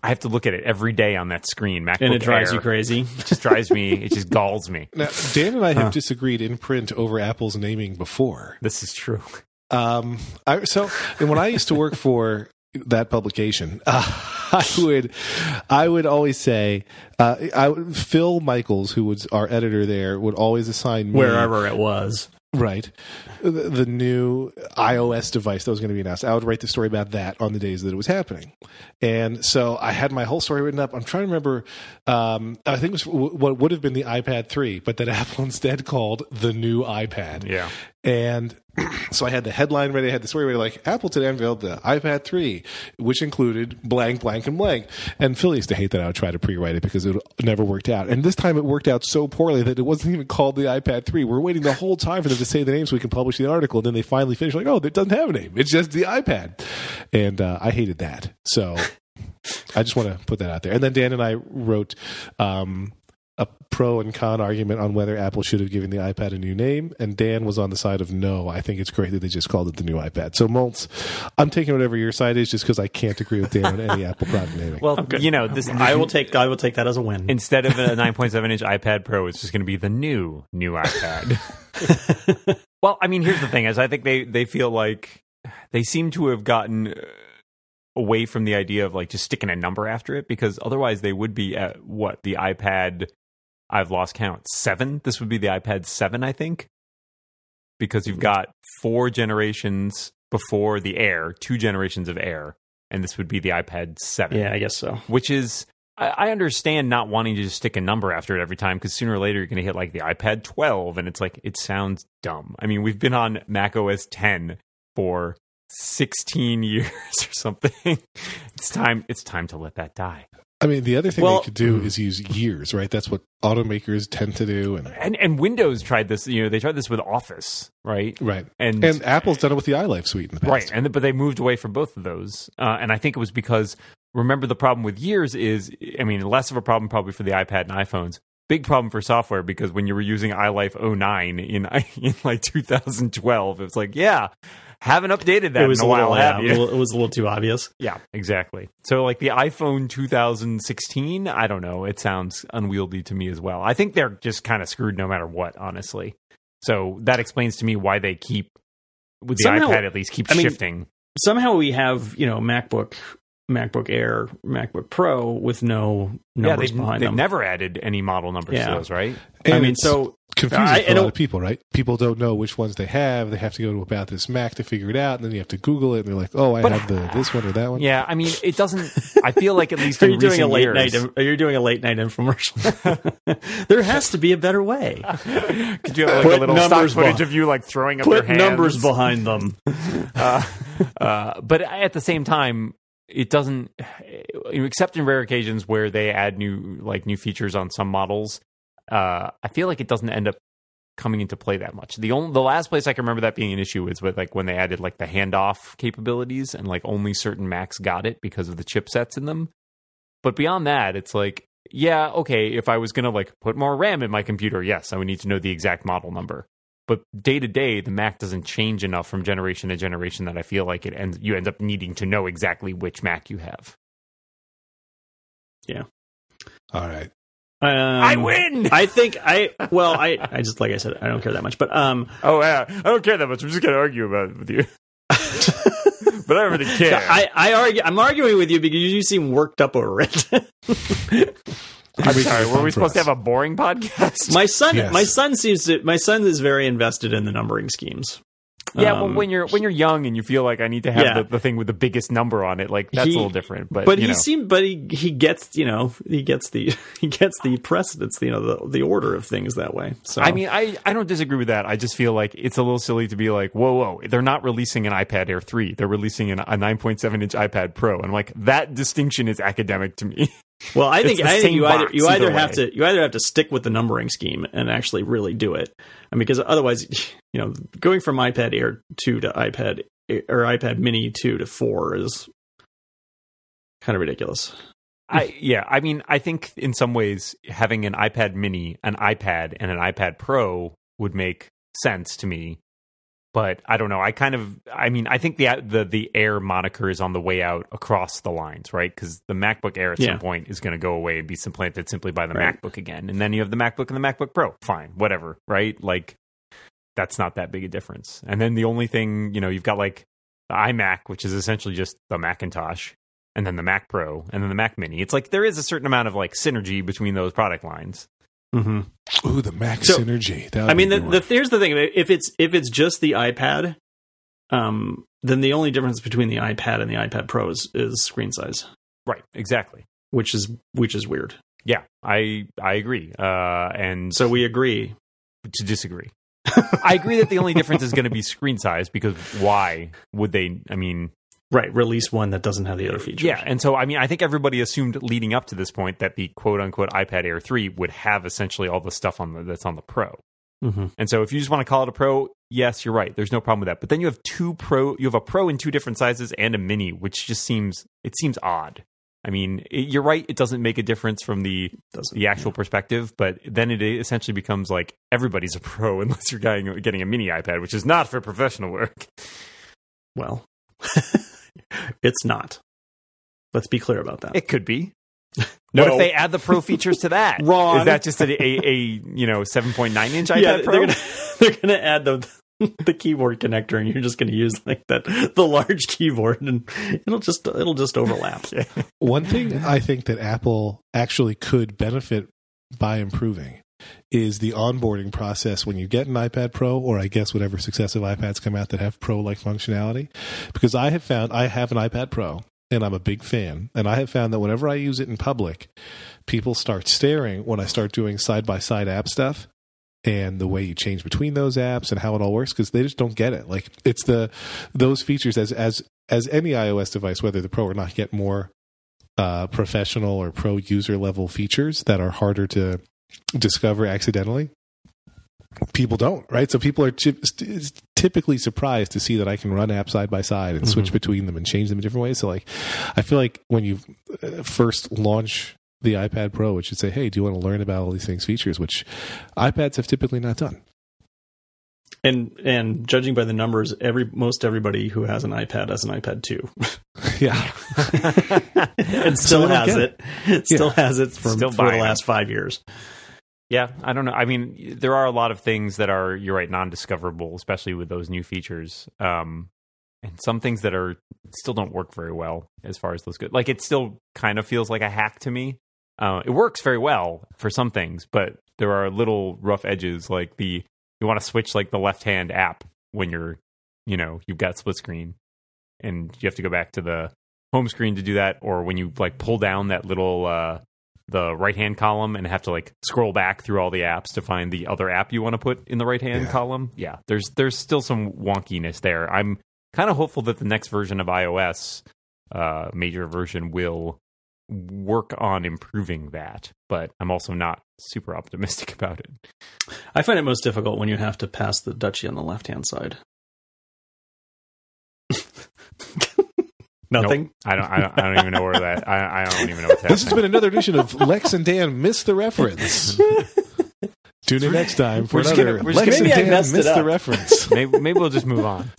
A: I have to look at it every day on that screen. MacBook
C: and it drives
A: Air.
C: you crazy.
A: It just drives me. It just galls me.
B: Now, Dan and I have disagreed in print over Apple's naming before.
A: This is true.
B: Um, I, so, and when I used to work for that publication, uh, I would I would always say uh, I would, Phil Michaels, who was our editor there, would always assign me
C: Wherever it was.
B: Right the, new iOS device that was going to be announced. I would write the story about that on the days that it was happening, and so I had my whole story written up. I'm trying to remember. Um, I think it was what would have been the iPad 3, but that Apple instead called the new iPad.
A: Yeah.
B: And so I had the headline ready, I had the story ready, like Apple today unveiled the iPad 3, which included blank, blank, and blank. And Phil used to hate that I would try to pre-write it because it never worked out. And this time it worked out so poorly that it wasn't even called the iPad 3. We're waiting the whole time for them to say the name so we can publish the article. And then they finally finish like, oh, it doesn't have a name. It's just the iPad. And uh, I hated that. So I just want to put that out there. And then Dan and I wrote um, a pro and con argument on whether Apple should have given the iPad a new name, and Dan was on the side of no. I think it's great that they just called it the new iPad. So, Moltz, I'm taking whatever your side is, just because I can't agree with Dan on any Apple product naming.
A: Well, you know, this
C: I will take I will take that as a win.
A: instead of a 9.7 inch iPad Pro, it's just going to be the new new iPad. well, I mean, here's the thing: is I think they they feel like they seem to have gotten uh, away from the idea of like just sticking a number after it, because otherwise they would be at what the iPad. I've lost count. Seven. This would be the iPad seven, I think, because you've mm-hmm. got four generations before the Air, two generations of Air, and this would be the iPad seven
C: yeah, I guess so.
A: which is I, I understand not wanting to just stick a number after it every time because sooner or later you're going to hit like the iPad 12 and it's like it sounds dumb. I mean, we've been on Mac OS 10 for 16 years or something. It's time. It's time to let that die.
B: I mean, the other thing
C: Well-
B: they could do is use years, right? That's what automakers tend to do, and
A: And and Windows tried this. You know, they tried this with Office, right?
B: right.
A: And
B: And Apple's done it with the iLife suite in the past.
A: Right, and but they moved away from both of those, uh, and I think it was because remember the problem with years is, I mean, less of a problem probably for the iPad and iPhones. Big problem for software because when you were using iLife 09 in in like 2012, it was like, yeah, haven't updated that
C: it was
A: in a
C: a
A: while,
C: little,
A: have
C: yeah,
A: you?
C: it was a little too obvious.
A: Yeah, exactly. So like the iPhone 2016, I don't know. It sounds unwieldy to me as well. I think they're just kind of screwed no matter what, honestly. So that explains to me why they keep with the
C: Somehow-
A: iPad at least keep
C: I mean,
A: shifting.
C: Somehow we have you know MacBook, MacBook Air, MacBook Pro with no
A: Yeah,
C: numbers
A: they've,
C: behind
A: they've
C: them.
A: never added any model numbers
C: Yeah.
A: to those, right?
B: And
C: I mean,
B: it's
C: so
B: confusing
C: I-
B: for
C: and
B: a lot of people, right? People don't know which ones they have. They have to go to about this Mac to figure it out, and then you have to Google it, and they're like, "Oh, I
A: But-
B: have the this one or that one."
A: Yeah, I mean, it doesn't. I feel like at least
C: Are
A: in
C: you doing a late
A: years,
C: night? Are you doing a late night infomercial? there has to be a better way.
A: could you have like
C: Put
A: a little stock
C: numbers
A: footage
C: beh-
A: of you like throwing up your
C: Put
A: hands?
C: numbers behind them.
A: uh, but at the same time, it doesn't. Except in rare occasions where they add new like new features on some models, uh, I feel like it doesn't end up coming into play that much. The only the last place I can remember that being an issue is with like when they added like the handoff capabilities and like only certain Macs got it because of the chipsets in them. But beyond that, it's like yeah, okay, if I was to like put more RAM in my computer, yes, I would need to know the exact model number. But day to day, the Mac doesn't change enough from generation to generation that I feel like it ends. You end up needing to know exactly which Mac you have.
B: Yeah all right.
C: Um,
A: I win.
C: I think I well I I just like I said I don't care that much but um
A: oh yeah, I don't care that much. I'm just going to argue about it with you. but I don't really care.
C: I I argue I'm arguing with you because you seem worked up over it.
A: I'm sorry. Were we
B: for
A: supposed to have a boring podcast?
C: my son
B: Yes.
C: my son seems to my son is very invested in the numbering schemes.
A: yeah,
C: Um,
A: well, when you're when you're young and you feel like I need to have
C: Yeah.
A: the, the thing with the biggest number on it, like that's
C: He-
A: a little different. But,
C: but
A: you
C: he
A: know.
C: seems but he he gets you know he gets the he gets the precedence you know the the order of things that way. So
A: I mean, I, I don't disagree with that. I just feel like it's a little silly to be like, whoa, whoa, they're not releasing an iPad Air 3. They're releasing an, a 9.7 inch iPad Pro. And I'm like, that distinction is academic to me.
C: Well, I think I think you either you either
A: either
C: have to you either have to stick with the numbering scheme and actually really do it, I mean, because otherwise, you know, going from iPad Air two to iPad or iPad Mini two to four is kind of ridiculous.
A: I, yeah, I mean, I think in some ways having an iPad mini, an iPad, and an iPad Pro would make sense to me. But I don't know. I kind of, I mean, I think the the the Air moniker is on the way out across the lines, right? Because the MacBook Air at
C: Yeah.
A: some point is going to go away and be supplanted simply by the
C: Right.
A: MacBook again, and then you have the MacBook and the MacBook Pro. Fine, whatever, right? Like that's not that big a difference. And then the only thing, you know, you've got like the iMac, which is essentially just the Macintosh, and then the Mac Pro, and then the Mac Mini. It's like there is a certain amount of like synergy between those product lines.
C: Mm-hmm.
B: Ooh, the Mac
C: So,
B: synergy. That
C: I mean,
B: be
C: the, the here's the thing: if it's if it's just the iPad, um, then the only difference between the iPad and the iPad Pro is, is screen size,
A: Right, exactly.
C: which is which is weird.
A: Yeah, I I agree. Uh, and
C: So we agree.
A: to disagree. I agree that the only difference is going to be screen size because why would they? I mean,
C: Right, release one that doesn't have the other features.
A: yeah, and so I mean, I think everybody assumed leading up to this point that the quote unquote iPad Air three would have essentially all the stuff on the that's on the Pro.
C: hmm
A: And so if you just want to call it a Pro, yes, you're right. There's no problem with that. But then you have two Pro, you have a Pro in two different sizes and a Mini, which just seems it seems odd. I mean, it, you're right. It doesn't make a difference from the
C: doesn't
A: the actual perspective, but then it essentially becomes like everybody's a pro unless you're getting, getting a mini iPad, which is not for professional work.
C: Well, it's not. Let's be clear about that.
A: It could be.
C: No.
A: What if they add the pro features to that?
C: Wrong.
A: Is that just a, a, a you know 7.9 inch iPad
C: yeah,
A: Pro?
C: they're gonna they're gonna add the the keyboard connector, and you're just gonna use like that the large keyboard, and it'll just it'll just overlap.
B: One thing I think that Apple actually could benefit by improving is the onboarding process when you get an iPad Pro, or I guess whatever successive iPads come out that have Pro like functionality. Because I have found I have an iPad Pro and I'm a big fan, and I have found that whenever I use it in public, people start staring when I start doing side by side app stuff and the way you change between those apps and how it all works because they just don't get it like it's the those features as as as any ios device whether the pro or not get more uh, professional or pro user level features that are harder to discover accidentally? People don't right? So people are ty- typically surprised to see that i can run apps side by side and switch
C: Mhm.
B: between them and change them in different ways. So like i feel like when you uh, first launch the ipad pro it should say hey do you want to learn about all these things features? which ipads have typically not done
C: And and judging by the numbers, every most everybody who has an iPad has an iPad two,
B: yeah
C: and still
B: they don't
C: has
B: get
C: it. Still has it for,
A: Still
C: for the
A: buying it.
C: last five years.
A: Yeah, I don't know. I mean, there are a lot of things that are you're right non-discoverable, especially with those new features. Um, and some things that are still don't work very well as far as those go. Like it still kind of feels like a hack to me. Uh, it works very well for some things, but there are little rough edges. Like the you want to switch like the left-hand app when you're, you know, you've got split screen, and you have to go back to the home screen to do that, or when you like pull down that little uh, the right hand column and have to like scroll back through all the apps to find the other app you want to put in the right hand
B: Yeah.
A: column. Yeah, there's there's still some wonkiness there. I'm kind of hopeful that the next version of iOS, uh, major version, will work on improving that. But I'm also not super optimistic about it.
C: I find it most difficult when you have to pass the dutchie on the left hand side. Nothing.
A: Nope. I don't. I don't. I don't even know where that. I, I don't even know what's happening.
B: this has been another edition of lex and dan miss the reference tune in next time for
A: We're
B: another
A: gonna- we're
B: lex
C: Maybe I
B: dan
C: messed it
B: miss the reference
A: maybe, maybe we'll just move on.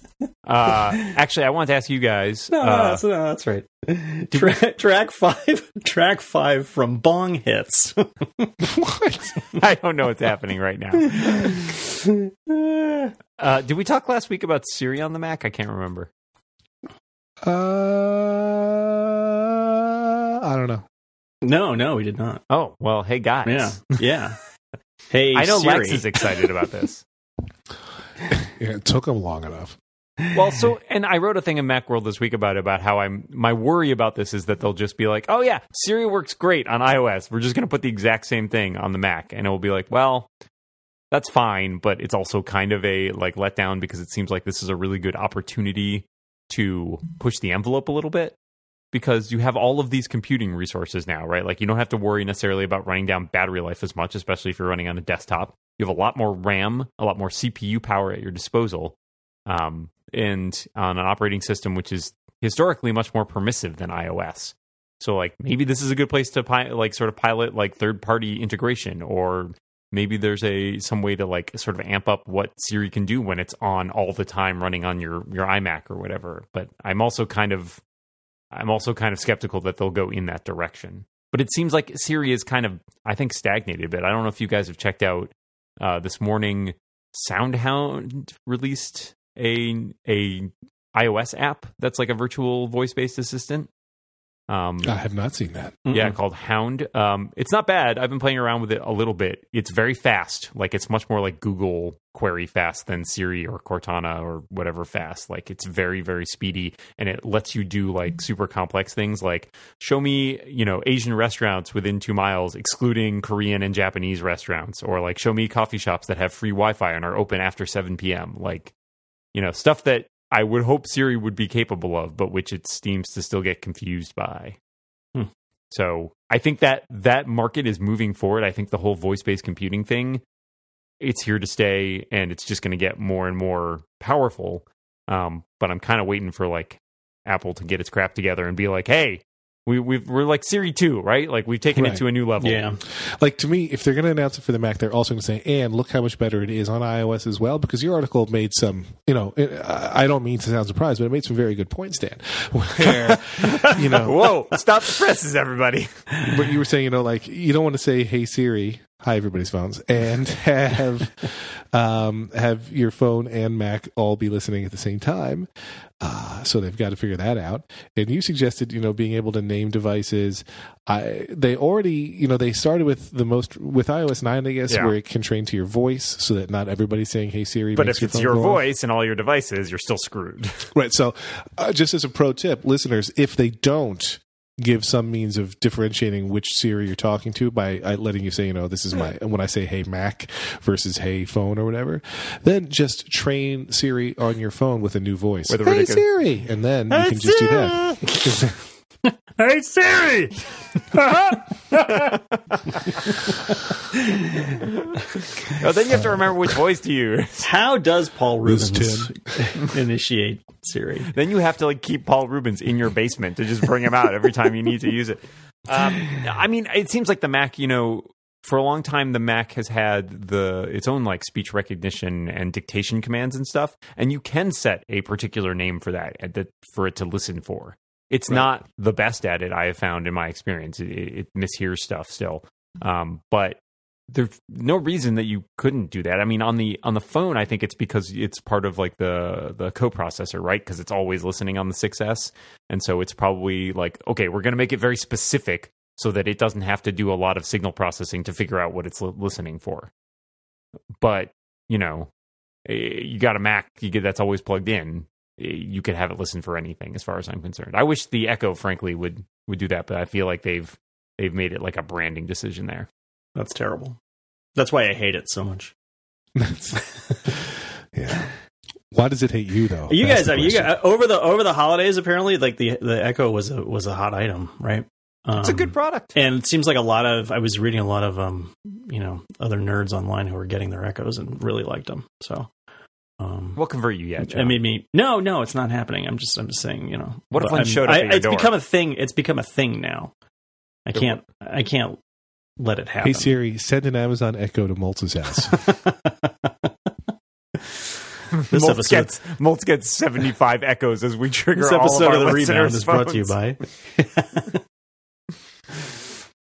A: Uh, actually, I wanted to ask you guys.
C: No,
A: uh,
C: that's, no, that's right. Tra- track five, track five from Bong Hits.
B: what
A: I don't know what's happening right now. Uh, did we talk last week about Siri on the Mac? I can't remember.
B: Uh, I don't know.
C: no, no, we did not.
A: Oh well, hey guys.
C: Yeah, yeah. Hey,
A: I know
C: Siri.
A: Lex is excited about this.
B: Yeah, it took him long enough.
A: well, so and I wrote a thing in Macworld this week about it, about how I'm my worry about this is that they'll just be like, oh yeah, Siri works great on iOS. We're just going to put the exact same thing on the Mac, and it will be like, well, that's fine, but it's also kind of a like letdown because it seems like this is a really good opportunity to push the envelope a little bit because you have all of these computing resources now, right? Like you don't have to worry necessarily about running down battery life as much, especially if you're running on a desktop. You have a lot more RAM, a lot more CPU power at your disposal, um, and on an operating system which is historically much more permissive than iOS. So like maybe this is a good place to pi- like sort of pilot like third party integration or maybe there's a some way to like sort of amp up what Siri can do when it's on all the time running on your your iMac or whatever. But I'm also kind of I'm also kind of skeptical that they'll go in that direction. But it seems like Siri is kind of I think stagnated a bit. I don't know if you guys have checked out uh, this morning SoundHound released a a iOS app that's like a virtual voice based assistant. Um,
B: I have not seen that.
A: yeah,
C: Mm-mm.
A: called Hound. Um, it's not bad. I've been playing around with it a little bit. It's very fast. Like it's much more like Google query fast than Siri or Cortana or whatever fast. Like it's very very speedy and it lets you do like super complex things like show me, you know, Asian restaurants within 2 miles excluding Korean and Japanese restaurants or like show me coffee shops that have free Wi-Fi and are open after 7 p.m. Like you know, stuff that I would hope Siri would be capable of, but which it seems to still get confused by.
C: Hmm.
A: So I think that that market is moving forward. I think the whole voice based computing thing, it's here to stay, and it's just going to get more and more powerful. Um, but I'm kind of waiting for like Apple to get its crap together and be like, hey. We we've, we're like Siri two, right? Like we've taken
B: Right.
A: it to a new level.
C: Yeah.
B: Like to me, if they're going to announce it for the Mac, they're also going to say, "And look how much better it is on iOS as well." Because your article made some, you know, it, I I don't mean to sound surprised, but it made some very good points, Dan. Where you know,
A: Whoa! Stop the presses, everybody.
B: but you were saying, you know, like you don't want to say, "Hey Siri," hi everybody's phones, and have um, have your phone and Mac all be listening at the same time. Uh, so they've got to figure that out. And you suggested, you know, being able to name devices. I they already, you know, they started with the most with iOS nine, I guess,
A: Yeah.
B: where it can train to your voice, so that not everybody's saying, "Hey Siri."
A: But if it's your
B: go off.
A: voice and all your devices, you're still screwed.
B: Right. So, uh, just as a pro tip, listeners, if they don't give some means of differentiating which Siri you're talking to by uh, letting you say, you know, this is my, when I say, hey, Mac versus hey, phone or whatever, then just train Siri on your phone with a new voice.
A: With a
B: hey,
A: ridiculous-
B: Siri. And then you can just do that.
A: Hey Siri! oh, then you have to remember which voice to use.
C: How does Paul Reubens initiate Siri?
A: Then you have to like keep Paul Reubens in your basement to just bring him out every time you need to use it. Um, I mean, it seems like the Mac, you know, for a long time the Mac has had the its own like speech recognition and dictation commands and stuff, and you can set a particular name for that that for it to listen for. It's not the best at it I have found in my experience. It, it mishears stuff still, um, but there's no reason that you couldn't do that. I mean, on the on the phone, I think it's because it's part of like the the coprocessor, right? Because it's always listening on the 6S, and so it's probably like, okay, we're going to make it very specific so that it doesn't have to do a lot of signal processing to figure out what it's li- listening for. But you know, eh, you got a Mac, you get that's always plugged in. You could have it listen for anything, as far as I'm concerned. I wish the Echo, frankly, would would do that, but I feel like they've they've made it like a branding decision there.
C: That's terrible. That's why I hate it so much.
B: yeah. Why does it hate you though?
C: You
B: That's
C: guys,
B: the
C: have, you
B: question.
C: guys over the over the holidays apparently like the the Echo was a was a hot item, right? Um,
A: It's a good product.
C: and it seems like a lot of I was reading a lot of um you know other nerds online who were getting their Echoes and really liked them. So um
A: We'll convert you yet, John.
C: it made me no no it's not happening. I'm just I'm just saying you know
A: What if one
C: I'm-
A: showed up
C: I,
A: at your
C: it's
A: door?
C: become a thing. It's become a thing now. I
A: It
C: can't I can't let it happen.
B: Hey Siri, send an Amazon Echo to Moltz's house.
C: This
A: Moltz
C: episode-
A: gets Moltz gets seventy five echoes as we trigger
C: This
A: all
C: episode
A: of, our
C: of the rebound
A: listeners'
C: is brought to you by.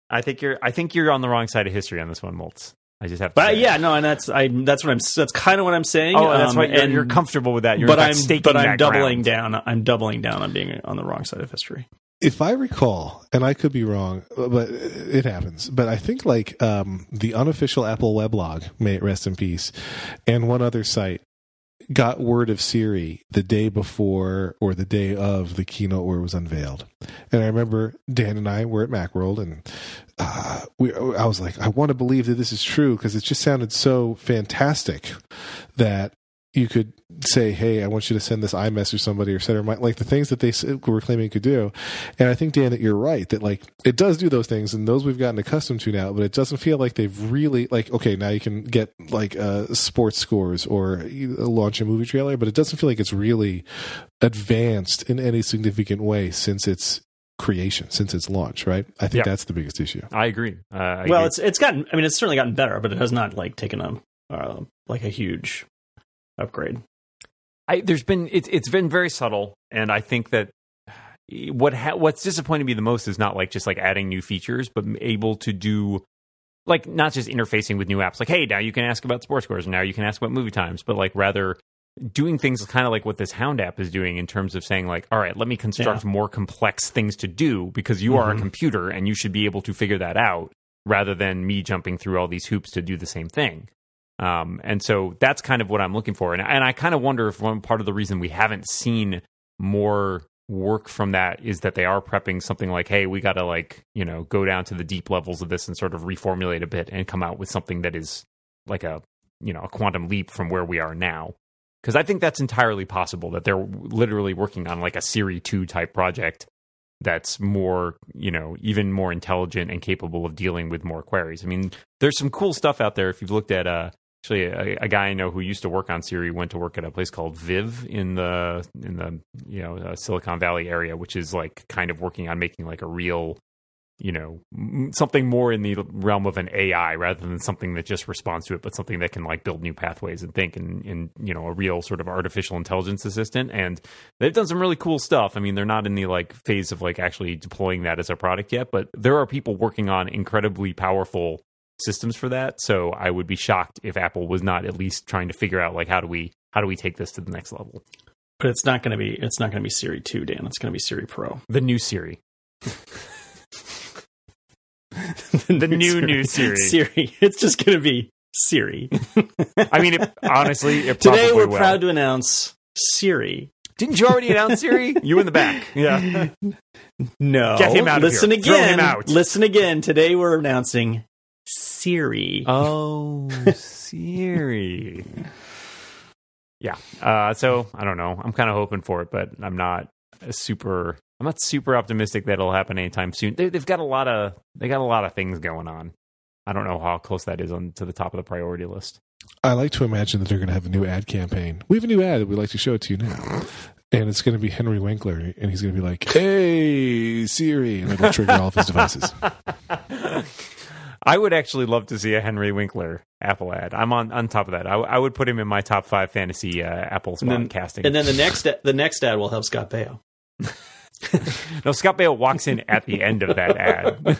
A: I think you're I think you're on the wrong side of history on this one, Moltz. I just have to.
C: But
A: say.
C: yeah, no, and that's I that's what I'm that's kind of what I'm saying.
A: Oh, that's
C: um,
A: why you're,
C: and-
A: you're comfortable with that. You're
C: but I'm
A: staking
C: but I'm
A: that
C: doubling
A: ground.
C: down. I'm doubling down on being on the wrong side of history.
B: if I recall, and I could be wrong, but it happens. But I think like um, the unofficial Apple weblog, may it rest in peace, and one other site got word of Siri the day before or the day of the keynote where it was unveiled. And I remember Dan and I were at Macworld, and uh, we, I was like, I want to believe that this is true because it just sounded so fantastic that you could say, "Hey, I want you to send this iMessage to somebody or send her my, like the things that they were claiming could do." And I think Dan that you're right that like it does do those things, and those we've gotten accustomed to now. But it doesn't feel like they've really like okay, now you can get like uh, sports scores or launch a movie trailer, but it doesn't feel like it's really advanced in any significant way since its creation, since its launch. Right? I think
A: Yeah.
B: that's the biggest issue.
A: I agree. Uh, I
C: well,
A: agree.
C: it's it's gotten. I mean, it's certainly gotten better, but it has not like taken a uh, like a huge upgrade.
A: I, there's been it's it's been very subtle, and I think that what ha- what's disappointed me the most is not like just like adding new features, but able to do like not just interfacing with new apps. Like, hey, now you can ask about sports scores, and now you can ask about movie times, but like rather doing things kind of like what this Hound app is doing in terms of saying like, all right, let me construct
C: Yeah.
A: more complex things to do because you are a
C: Mhm.
A: computer and you should be able to figure that out rather than me jumping through all these hoops to do the same thing. Um, and so that's kind of what I'm looking for. And, and I kind of wonder if one part of the reason we haven't seen more work from that is that they are prepping something like, hey, we got to like, you know, go down to the deep levels of this and sort of reformulate a bit and come out with something that is like a, you know, a quantum leap from where we are now. Because I think that's entirely possible that they're literally working on like a Siri 2 type project that's more, you know, even more intelligent and capable of dealing with more queries. I mean, there's some cool stuff out there. If you've looked at, uh, actually, a, a guy I know who used to work on Siri went to work at a place called Viv in the in the you know uh, Silicon Valley area, which is like kind of working on making like a real, you know, something more in the realm of an AI rather than something that just responds to it, but something that can like build new pathways and think and, and you know a real sort of artificial intelligence assistant. And they've done some really cool stuff. I mean, they're not in the like phase of like actually deploying that as a product yet, but there are people working on incredibly powerful systems for that. So I would be shocked if Apple was not at least trying to figure out like how do we how do we take this to the next level.
C: But it's not going to be it's not going to be Siri 2, Dan. It's going to be Siri Pro.
A: The new Siri. The new, new Siri.
C: Siri. It's just going to be Siri.
A: I mean, it, honestly, it
C: Today we're
A: will.
C: proud to announce Siri.
A: Didn't you already announce Siri? You in the back. Yeah.
C: No.
A: Get him out of
C: Listen
A: here. Throw him out.
C: Listen again. Today we're announcing Siri.
A: Oh, Siri. Yeah. Uh, so I don't know. I'm kind of hoping for it, but I'm not super. I'm not super optimistic that it'll happen anytime soon. They, they've got a lot of they got a lot of things going on. I don't know how close that is on to the top of the priority list.
B: I like to imagine that they're going to have a new ad campaign. We have a new ad that we'd like to show it to you now. And it's going to be Henry Winkler, and he's going to be like, hey, Siri, and it'll trigger all of his devices.
A: I would actually love to see a Henry Winkler Apple ad. I'm on on top of that. I, I would put him in my top five fantasy uh, Apple spot
C: then-
A: casting.
C: And then the next the next ad will have Scott Baio.
A: no, Scott Baio walks in at the end of that ad.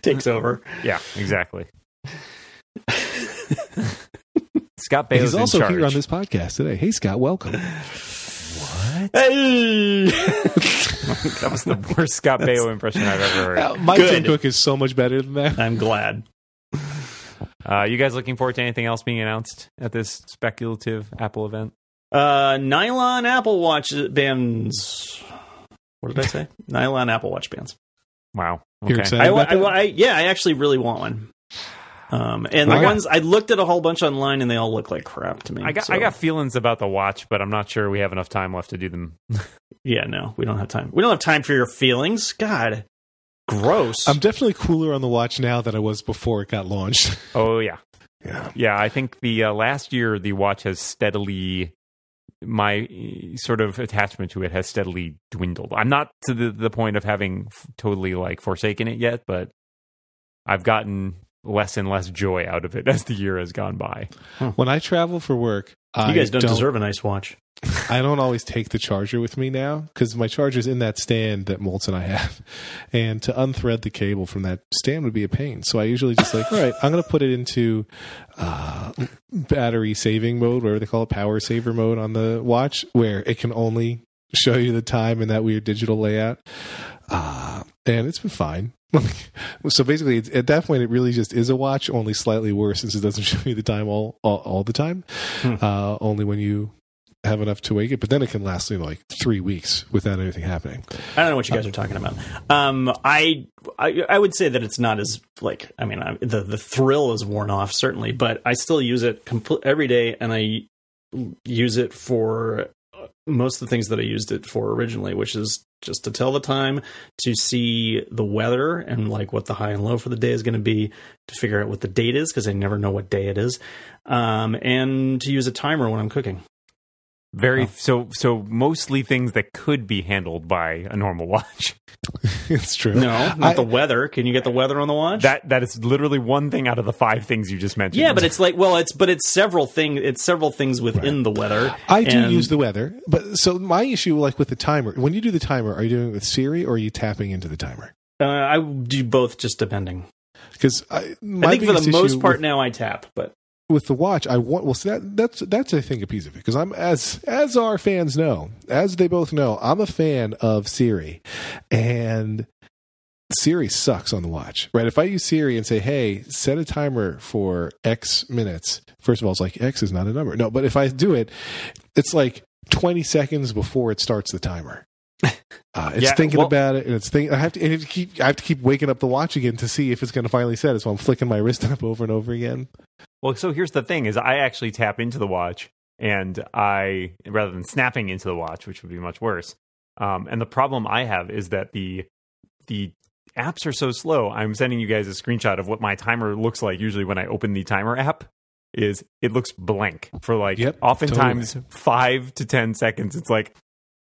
C: Takes over.
A: Yeah, exactly. Scott Baio
B: He's also
A: in
B: here on this podcast today. Hey, Scott, welcome. What?
C: Hey!
A: that was the worst Scott Baio impression I've ever heard.
B: Uh, my
C: Good.
B: Tim Cook is so much better than that.
C: I'm glad.
A: Uh, you guys looking forward to anything else being announced at this speculative Apple event?
C: Uh, nylon Apple Watch bands. What did I say? nylon Apple Watch bands.
A: Wow.
B: You're
A: Okay.
B: excited
C: I,
B: about
C: I,
B: that?
C: I- yeah, I actually really want one. Um, and the
B: I got-
C: ones I looked at a whole bunch online, and they all look like crap to me.
A: I got
C: so-
A: I got feelings about the watch, but I'm not sure we have enough time left to do them.
C: Yeah, no, we don't have time. We don't have time for your feelings. God, gross.
B: I'm definitely cooler on the watch now than I was before it got launched.
A: Oh yeah,
B: Yeah.
A: yeah. I think the uh, last year the watch has steadily my uh, sort of attachment to it has steadily dwindled. I'm not to the the point of having f- totally like forsaken it yet, but I've gotten less and less joy out of it as the year has gone by.
B: When I travel for work, I
C: you guys don't, deserve a nice watch.
B: I don't always take the charger with me now because my charger's in that stand that Moltz and I have. And to unthread the cable from that stand would be a pain. So I usually just like, all right, I'm going to put it into uh, battery saving mode, whatever they call it, power saver mode on the watch, where it can only show you the time in that weird digital layout. Uh, and it's been fine. so basically, it's, at that point, it really just is a watch, only slightly worse since it doesn't show you the time all all, all the time.
C: Hmm.
B: Uh, only when you have enough to wake it, but then it can last you know, like three weeks without anything happening.
C: I don't know what you guys are talking about. Um, I, I I would say that it's not as like I mean I, the the thrill is worn off certainly, but I still use it compl- every day, and I use it for most of the things that I used it for originally, which is just to tell the time, to see the weather and like what the high and low for the day is going to be, to figure out what the date is because I never know what day it is, um, and to use a timer when I'm cooking.
A: Very
C: Oh.
A: so so mostly things that could be handled by a normal watch.
B: it's true.
C: No, not
B: I-
C: the weather. Can you get the weather on the watch?
A: That that is literally one thing out of the five things you just mentioned.
C: Yeah, but it's like well, it's but it's several thing. It's several things within the weather.
B: I do use the weather, but so my issue, like with the timer, when you do the timer, are you doing it with Siri or are you tapping into the timer?
C: Uh, I do both, just depending.
B: Because I,
C: I think for the most part
B: with-
C: now I tap, but
B: with the watch, I want well see that that's that's I think a piece of it because I'm as as our fans know, as they both know, I'm a fan of Siri, and Siri sucks on the watch, right? If I use Siri and say, "Hey, set a timer for X minutes," first of all, it's like X is not a number. No, but if I do it, it's like 20 seconds before it starts the timer. Uh, it's
A: Yeah,
B: thinking
A: well-
B: about it, and it's thinking. I have to, it keep. I have to keep waking up the watch again to see if it's going to finally set it. So I'm flicking my wrist up over and over again.
A: Well, so here's the thing: is I actually tap into the watch, and I rather than snapping into the watch, which would be much worse. Um, and the problem I have is that the the apps are so slow. I'm sending you guys a screenshot of what my timer looks like. Usually, when I open the timer app, is it looks blank for like
B: Yep,
A: oftentimes five to ten seconds. It's like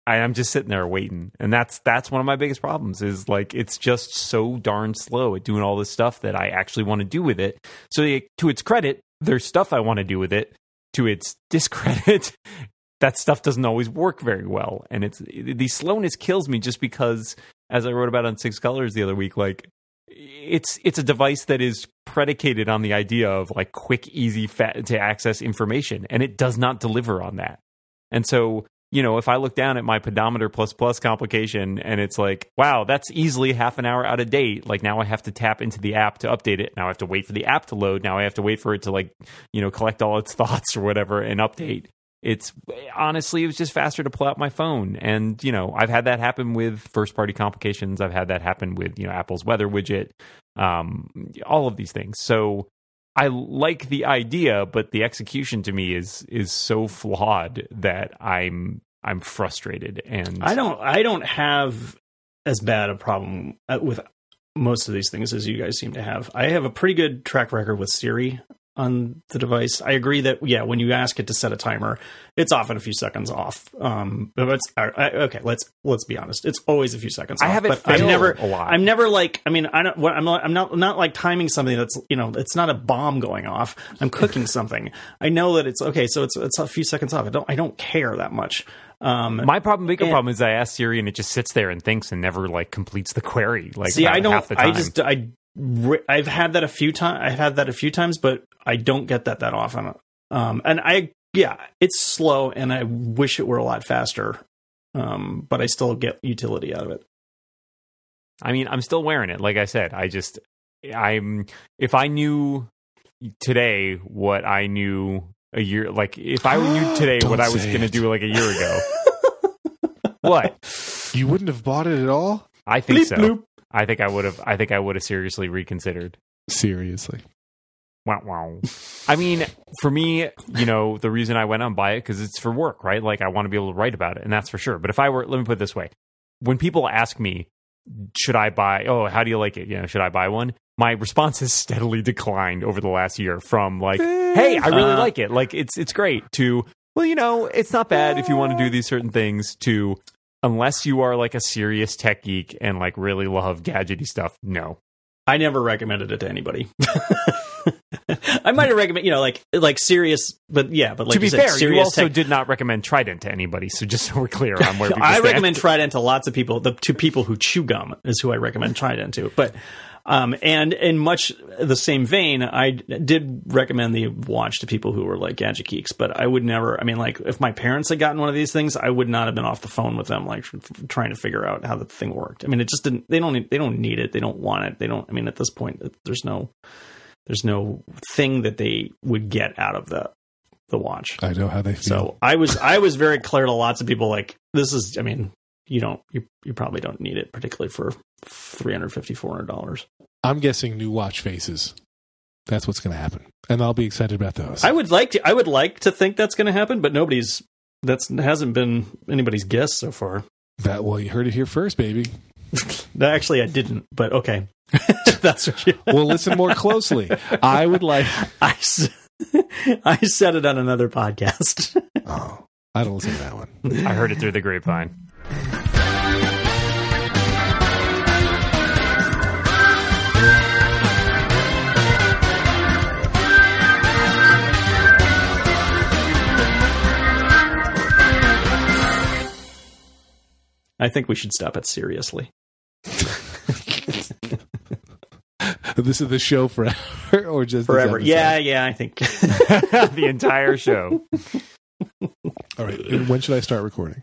A: I am just sitting there waiting, and that's that's one of my biggest problems. Is like it's just so darn slow at doing all this stuff that I actually want to do with it. So to its credit, there's stuff I want to do with it. To its discredit, that stuff doesn't always work very well, and it's the slowness kills me just because, as I wrote about on Six Colors the other week, like it's it's a device that is predicated on the idea of like quick, easy fa- to access information, and it does not deliver on that. And so, you know, if I look down at my pedometer plus plus complication and it's like, wow, that's easily half an hour out of date. Like now I have to tap into the app to update it. Now I have to wait for the app to load. Now I have to wait for it to like, you know, collect all its thoughts or whatever and update. It's honestly, it was just faster to pull out my phone. And, you know, I've had that happen with first party complications. I've had that happen with, you know, Apple's weather widget, um, all of these things. So, I like the idea, but the execution to me is is so flawed that I'm I'm frustrated and
C: I don't I don't have as bad a problem uh, with most of these things as you guys seem to have. I have a pretty good track record with Siri on the device. I agree that yeah, when you ask it to set a timer, it's often a few seconds off. Um, but it's I, I- okay. Let's let's be honest. It's always a few seconds.
A: I
C: off,
A: have it
C: but I'm never
A: a lot.
C: I'm never like I mean I don't what I'm not I'm not not like timing something that's you know it's not a bomb going off. I'm cooking something. I know that it's okay. So it's it's a few seconds off. I don't I don't care that much. Um,
A: my problem bigger
C: And-
A: problem is I ask Siri and it just sits there and thinks and never like completes the query. Like
C: See, I don't.
A: half the time.
C: I just I I've had that a few times. I've had that a few times, but I don't get that that often. Um, and I yeah, it's slow, and I wish it were a lot faster. Um, but I still get utility out of it.
A: I mean, I'm still wearing it. Like I said, I just I'm if I knew today what I knew a year like if I knew today what I was going to do like a year ago. what?
B: You wouldn't have bought it at all?
A: I think
C: Bleep
A: so.
C: bloop.
A: I think I would have I think I would have seriously reconsidered.
B: Seriously.
A: Wow, wow. I mean, for me, you know, the reason I went on buy it because it's for work, right? Like I want to be able to write about it, and that's for sure. But if I were, let me put it this way: when people ask me, should I buy? Oh, how do you like it? You know, should I buy one? My response has steadily declined over the last year. From like, hey, I really
C: Uh.
A: like it, like it's it's great. To well, you know, it's not bad if you want to do these certain things. To unless you are like a serious tech geek and like really love gadgety stuff, no.
C: I never recommended it to anybody. I might have recommended, you know, like like serious, but yeah, but like
A: to be
C: you said,
A: fair, you also
C: tech-
A: did not recommend Trident to anybody. So just so we're clear on where
C: I
A: stand.
C: recommend Trident to lots of people. The to people who chew gum is who I recommend Trident to. But um, and in much the same vein, I did recommend the watch to people who were like gadget geeks. But I would never. I mean, like if my parents had gotten one of these things, I would not have been off the phone with them, like trying to figure out how the thing worked. I mean, it just didn't. They don't. need- They don't need it. They don't want it. They don't. I mean, at this point, there's no. There's no thing that they would get out of the the watch.
B: I know how they feel.
C: So I was I was very clear to lots of people like this is I mean you don't you you probably don't need it particularly for 350 400 dollars.
B: I'm guessing new watch faces. That's what's going to happen, and I'll be excited about those.
C: I would like to I would like to think that's going to happen but nobody's that's hasn't been anybody's guess so far.
B: that well, you heard it here first, baby.
C: Actually I didn't but okay. that's what you
B: Well, listen more closely. I would like.
C: I s- I said it on another podcast.
B: Oh, I don't listen to that one.
A: I heard it through the grapevine.
C: I think we should stop it seriously.
B: this is the show forever, or just
C: Forever. Yeah, yeah, I think.
A: the entire show.
B: All right. When should I start recording?